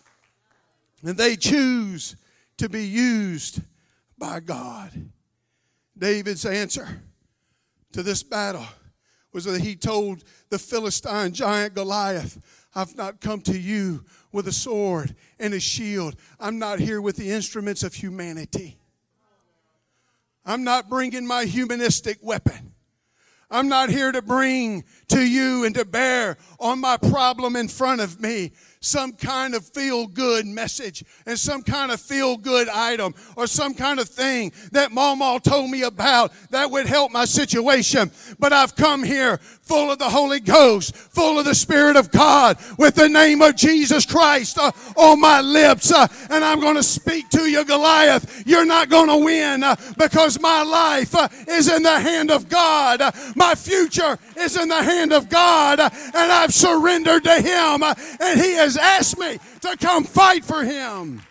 And they choose to be used by God. David's answer to this battle was that he told the Philistine giant Goliath, I've not come to you with a sword and a shield. I'm not here with the instruments of humanity. I'm not bringing my humanistic weapon. I'm not here to bring to you and to bear on my problem in front of me some kind of feel good message and some kind of feel good item or some kind of thing that Mama told me about that would help my situation. But I've come here full of the Holy Ghost, full of the Spirit of God, with the name of Jesus Christ uh, on my lips. Uh, and I'm going to speak to you, Goliath. You're not going to win uh, because my life uh, is in the hand of God. my future is in the hand of God. and I've surrendered to Him. and He asked me to come fight for Him.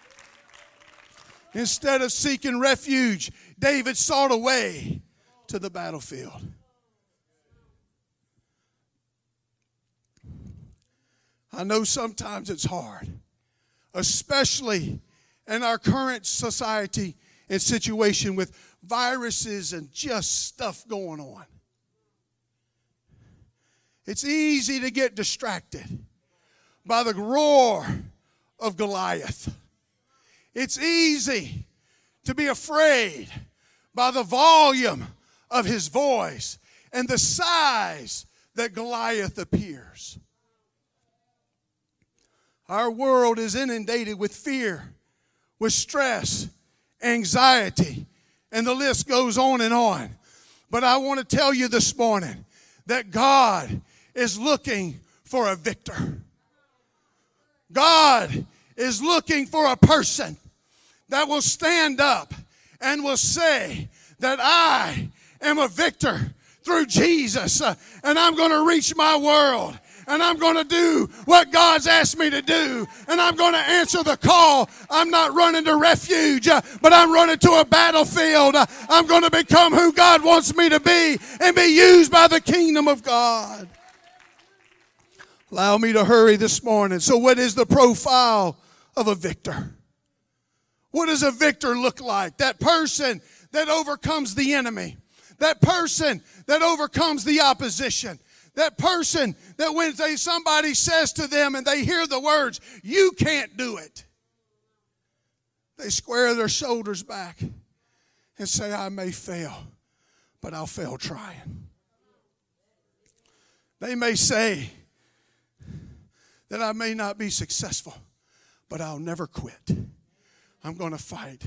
Instead of seeking refuge, David sought a way to the battlefield. I know sometimes it's hard, especially in our current society and situation with viruses and just stuff going on. It's easy to get distracted by the roar of Goliath. It's easy to be afraid by the volume of his voice and the size that Goliath appears. Our world is inundated with fear, with stress, anxiety, and the list goes on and on. But I want to tell you this morning that God is looking for a victor. God is looking for a person that will stand up and will say that I am a victor through Jesus uh, and I'm going to reach my world and I'm going to do what God's asked me to do, and I'm going to answer the call. I'm not running to refuge, uh, but I'm running to a battlefield. Uh, I'm going to become who God wants me to be and be used by the kingdom of God. Allow me to hurry this morning. So, what is the profile of a victor? What does a victor look like? That person that overcomes the enemy, that person that overcomes the opposition, that person that when they, somebody says to them and they hear the words, You can't do it, they square their shoulders back and say, I may fail, but I'll fail trying. They may say, that I may not be successful, but I'll never quit. I'm going to fight.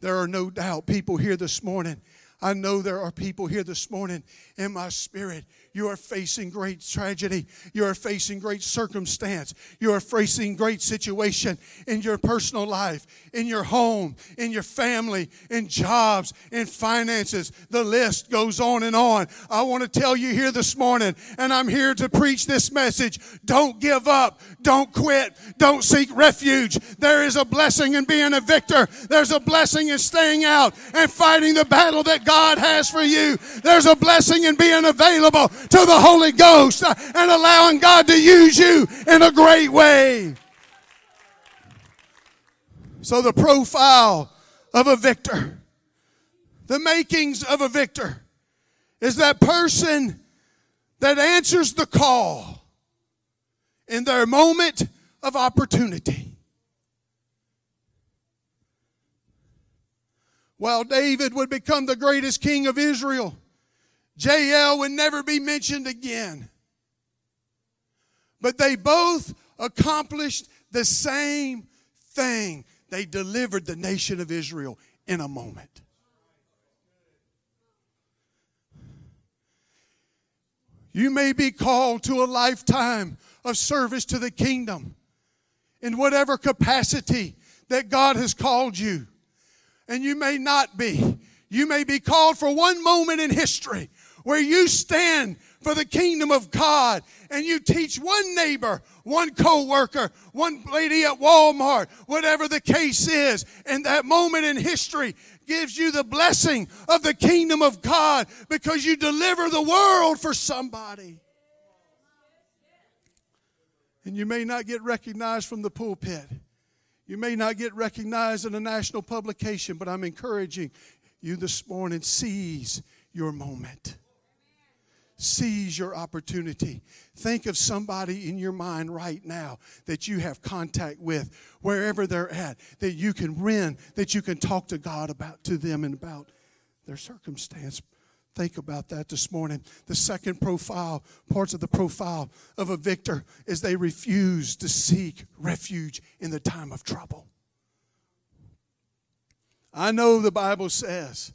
There are no doubt people here this morning. I know there are people here this morning in my spirit you are facing great tragedy. You are facing great circumstance. You are facing great situation in your personal life, in your home, in your family, in jobs, in finances. The list goes on and on. I want to tell you here this morning, and I'm here to preach this message. Don't give up. Don't quit. Don't seek refuge. There is a blessing in being a victor. There's a blessing in staying out and fighting the battle that God has for you. There's a blessing in being available to the Holy Ghost and allowing God to use you in a great way. So, the profile of a victor, the makings of a victor, is that person that answers the call in their moment of opportunity. While David would become the greatest king of Israel, Jael would never be mentioned again. But they both accomplished the same thing. They delivered the nation of Israel in a moment. You may be called to a lifetime of service to the kingdom in whatever capacity that God has called you. And you may not be. You may be called for one moment in history where you stand for the kingdom of God and you teach one neighbor, one co-worker, one lady at Walmart, whatever the case is, and that moment in history gives you the blessing of the kingdom of God because you deliver the world for somebody. And you may not get recognized from the pulpit. You may not get recognized in a national publication, but I'm encouraging you this morning seize your moment. Seize your opportunity. Think of somebody in your mind right now that you have contact with, wherever they're at, that you can win, that you can talk to God about to them and about their circumstance. Think about that this morning. The second profile, parts of the profile of a victor, is they refuse to seek refuge in the time of trouble. I know the Bible says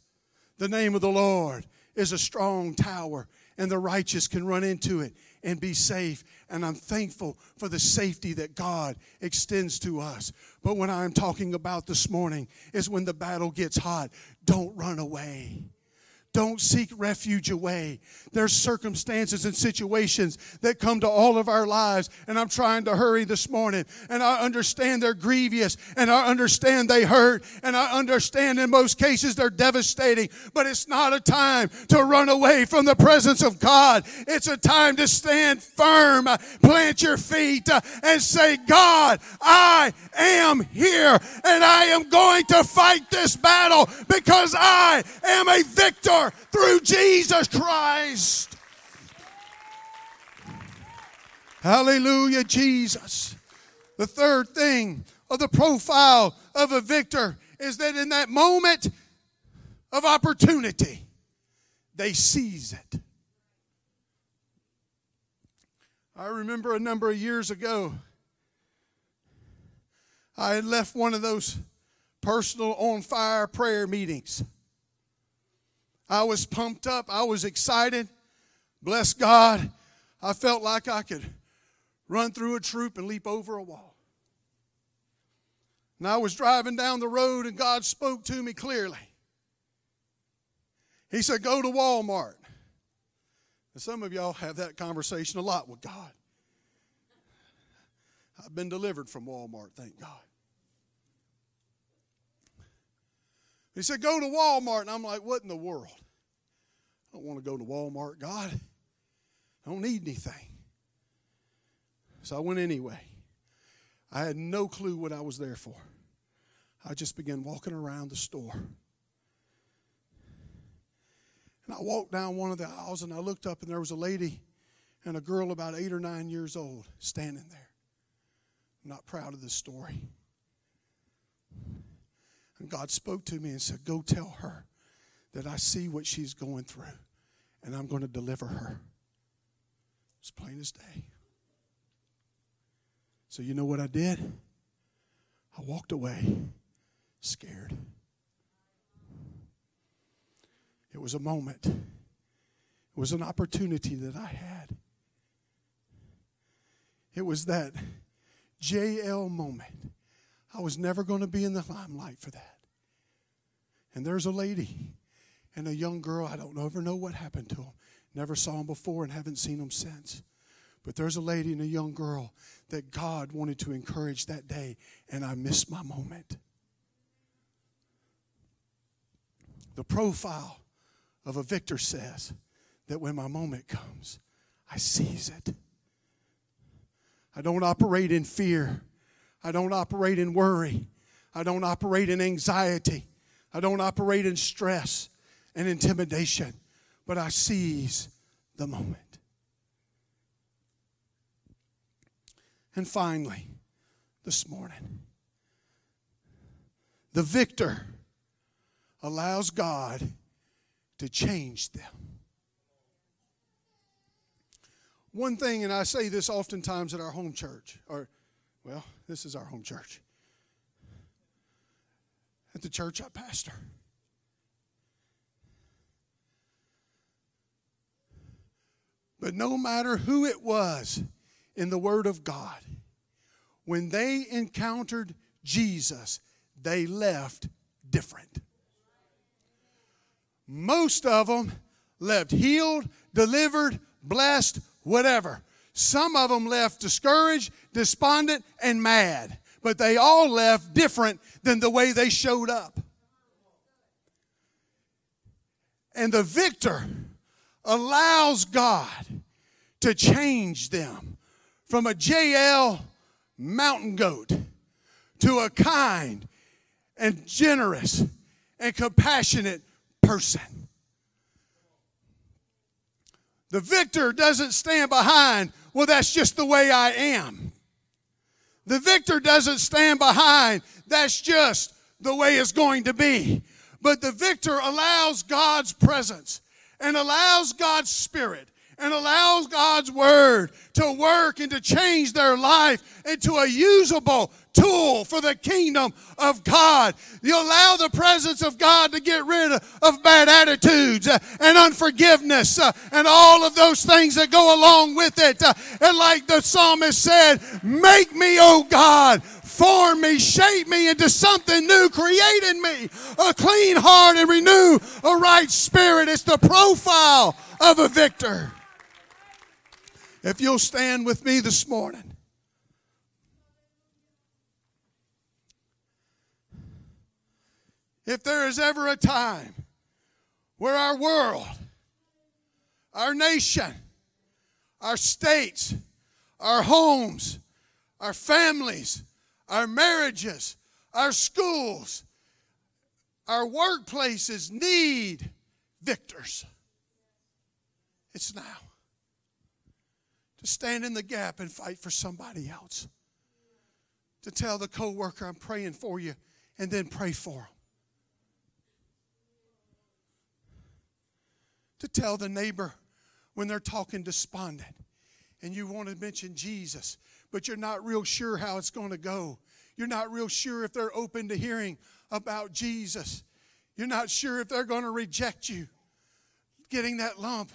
the name of the Lord is a strong tower and the righteous can run into it and be safe. And I'm thankful for the safety that God extends to us. But what I'm talking about this morning is when the battle gets hot, don't run away. Don't seek refuge away. There's circumstances and situations that come to all of our lives, and I'm trying to hurry this morning. And I understand they're grievous, and I understand they hurt, and I understand in most cases they're devastating. But it's not a time to run away from the presence of God. It's a time to stand firm, plant your feet, and say, God, I am here, and I am going to fight this battle because I am a victor through Jesus Christ. Hallelujah, Jesus. The third thing of the profile of a victor is that in that moment of opportunity, they seize it. I remember a number of years ago, I had left one of those personal on fire prayer meetings. I was pumped up. I was excited. Bless God. I felt like I could run through a troop and leap over a wall. And I was driving down the road, and God spoke to me clearly. He said, Go to Walmart. And some of y'all have that conversation a lot with God. I've been delivered from Walmart, thank God. He said, Go to Walmart. And I'm like, What in the world? I don't want to go to Walmart, God. I don't need anything. So I went anyway. I had no clue what I was there for. I just began walking around the store. And I walked down one of the aisles and I looked up and there was a lady and a girl about eight or nine years old standing there. I'm not proud of this story. And God spoke to me and said, Go tell her that I see what she's going through and I'm going to deliver her. It's plain as day. So, you know what I did? I walked away scared. It was a moment, it was an opportunity that I had. It was that Jael moment. I was never going to be in the limelight for that. And there's a lady and a young girl, I don't ever know what happened to them. Never saw them before and haven't seen them since. But there's a lady and a young girl that God wanted to encourage that day, and I missed my moment. The profile of a victor says that when my moment comes, I seize it. I don't operate in fear. I don't operate in worry. I don't operate in anxiety. I don't operate in stress and intimidation, but I seize the moment. And finally, this morning, the victor allows God to change them. One thing, and I say this oftentimes at our home church, or, well, this is our home church, at the church I pastor. But no matter who it was in the Word of God, when they encountered Jesus, they left different. Most of them left healed, delivered, blessed, whatever. Some of them left discouraged, despondent, and mad. But they all left different than the way they showed up. And the victor allows God to change them from a Jael mountain goat to a kind and generous and compassionate person. The victor doesn't stand behind, well, that's just the way I am. The victor doesn't stand behind, that's just the way it's going to be. But the victor allows God's presence and allows God's spirit and allows God's word to work and to change their life into a usable tool for the kingdom of God. You allow the presence of God to get rid of bad attitudes uh, and unforgiveness uh, and all of those things that go along with it. Uh, and like the psalmist said, make me, O God, form me, shape me into something new, create in me a clean heart and renew a right spirit. It's the profile of a victor. If you'll stand with me this morning. If there is ever a time where our world, our nation, our states, our homes, our families, our marriages, our schools, our workplaces need victors, it's now to stand in the gap and fight for somebody else. To tell the coworker, I'm praying for you, and then pray for them. To tell the neighbor when they're talking despondent and you want to mention Jesus, but you're not real sure how it's going to go. You're not real sure if they're open to hearing about Jesus. You're not sure if they're going to reject you. Getting that lump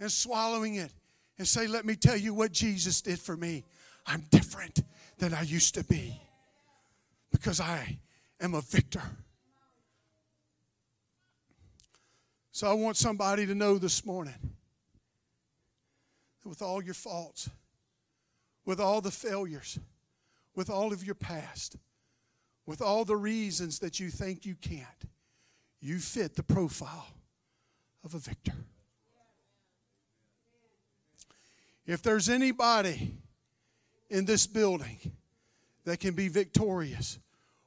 and swallowing it and say, Let me tell you what Jesus did for me. I'm different than I used to be because I am a victor. So I want somebody to know this morning that with all your faults, with all the failures, with all of your past, with all the reasons that you think you can't, you fit the profile of a victor. If there's anybody in this building that can be victorious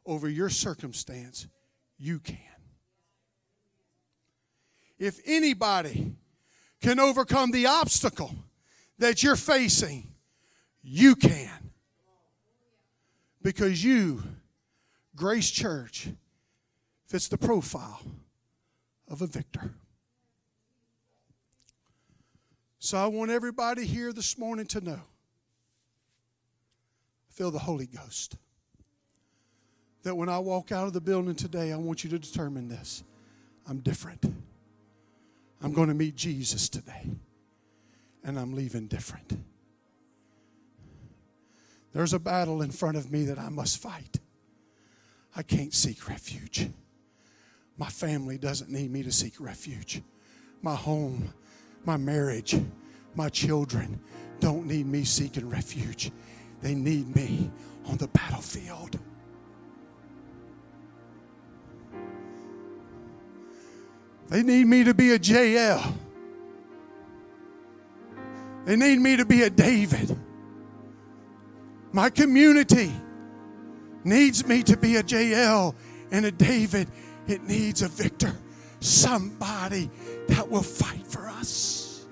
over your circumstance, you can. If anybody can overcome the obstacle that you're facing, you can. Because you, Grace Church, fits the profile of a victor. So I want everybody here this morning to know feel the Holy Ghost. That when I walk out of the building today, I want you to determine this I'm different. I'm going to meet Jesus today, and I'm leaving different. There's a battle in front of me that I must fight. I can't seek refuge. My family doesn't need me to seek refuge. My home, my marriage, my children don't need me seeking refuge. They need me on the battlefield. They need me to be a Jael. They need me to be a David. My community needs me to be a Jael and a David. It needs a victor, somebody that will fight for us.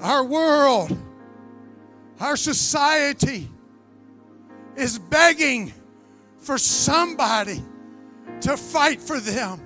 Our world, our society is begging for somebody to fight for them.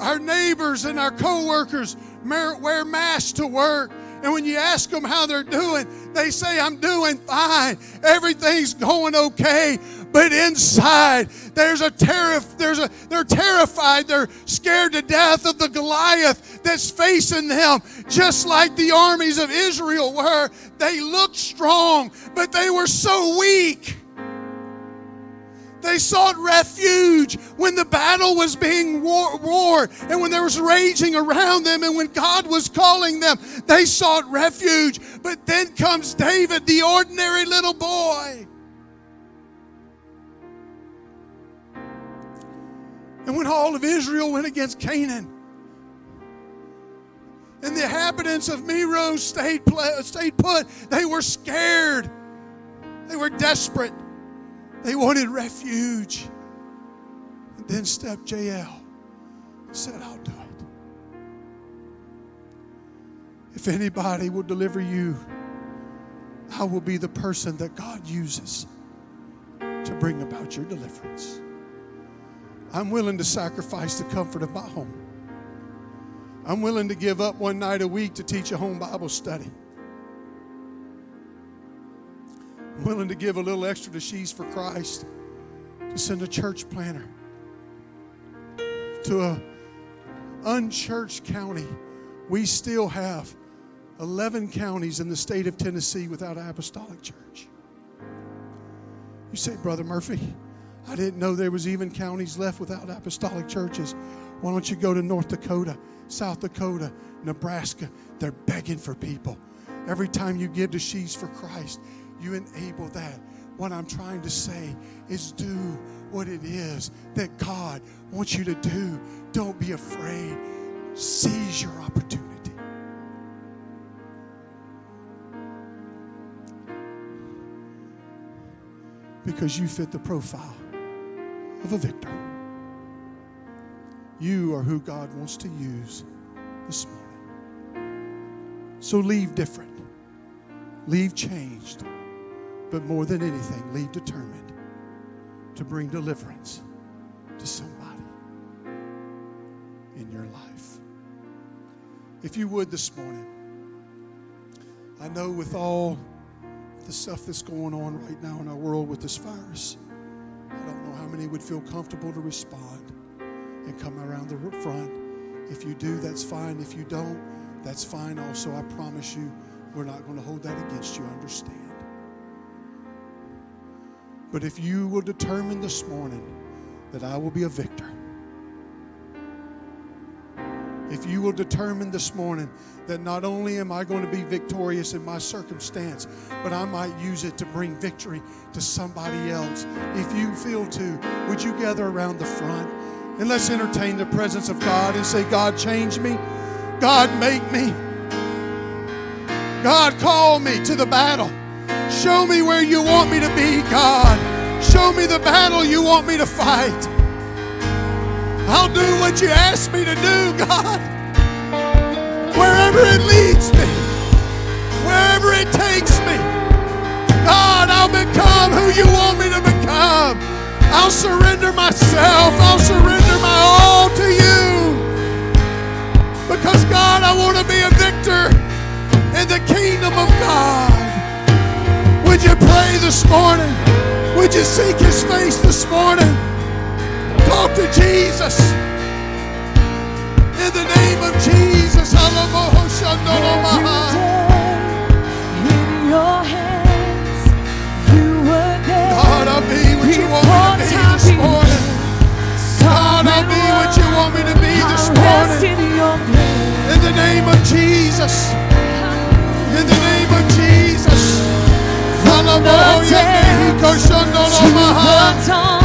Our neighbors and our coworkers wear masks to work. And when you ask them how they're doing, they say, I'm doing fine. Everything's going okay. But inside, there's a terror, there's a, they're terrified. They're scared to death of the Goliath that's facing them, just like the armies of Israel were. They looked strong, but they were so weak. They sought refuge when the battle was being war- warred and when there was raging around them and when God was calling them. They sought refuge. But then comes David, the ordinary little boy. And when all of Israel went against Canaan, and the inhabitants of Meroz stayed, stayed put, they were scared. They were desperate. They wanted refuge. And then stepped Jael and said, I'll do it. If anybody will deliver you, I will be the person that God uses to bring about your deliverance. I'm willing to sacrifice the comfort of my home. I'm willing to give up one night a week to teach a home Bible study. Willing to give a little extra to Sheaves for Christ to send a church planter to a unchurched county. We still have 11 counties in the state of Tennessee without an apostolic church. You say, Brother Murphy, I didn't know there was even counties left without apostolic churches. Why don't you go to North Dakota, South Dakota, Nebraska? They're begging for people. Every time you give to Sheaves for Christ, you enable that. What I'm trying to say is do what it is that God wants you to do. Don't be afraid. Seize your opportunity. Because you fit the profile of a victor. You are who God wants to use this morning. So leave different, leave changed but more than anything, leave determined to bring deliverance to somebody in your life. If you would this morning, I know with all the stuff that's going on right now in our world with this virus, I don't know how many would feel comfortable to respond and come around the front. If you do, that's fine. If you don't, that's fine also. I promise you, we're not going to hold that against you. Understand. But if you will determine this morning that I will be a victor, If you will determine this morning that not only am I going to be victorious in my circumstance, but I might use it to bring victory to somebody else. If you feel to, would you gather around the front and let's entertain the presence of God and say, God, change me. God, make me. God, call me to the battle. Show me where you want me to be, God. Show me the battle you want me to fight. I'll do what you ask me to do, God. Wherever it leads me, wherever it takes me, God, I'll become who you want me to become. I'll surrender myself. I'll surrender my all to you. Because, God, I want to be a victor in the kingdom of God. Would you pray this morning? Would you seek his face this morning? Talk to Jesus. In the name of Jesus. In your hands, you were there. God, I'll be what you want me to be this morning. God, I'll be what you want me to be this morning. in. In the name of Jesus. Depths to the dawn, Hallelujah. you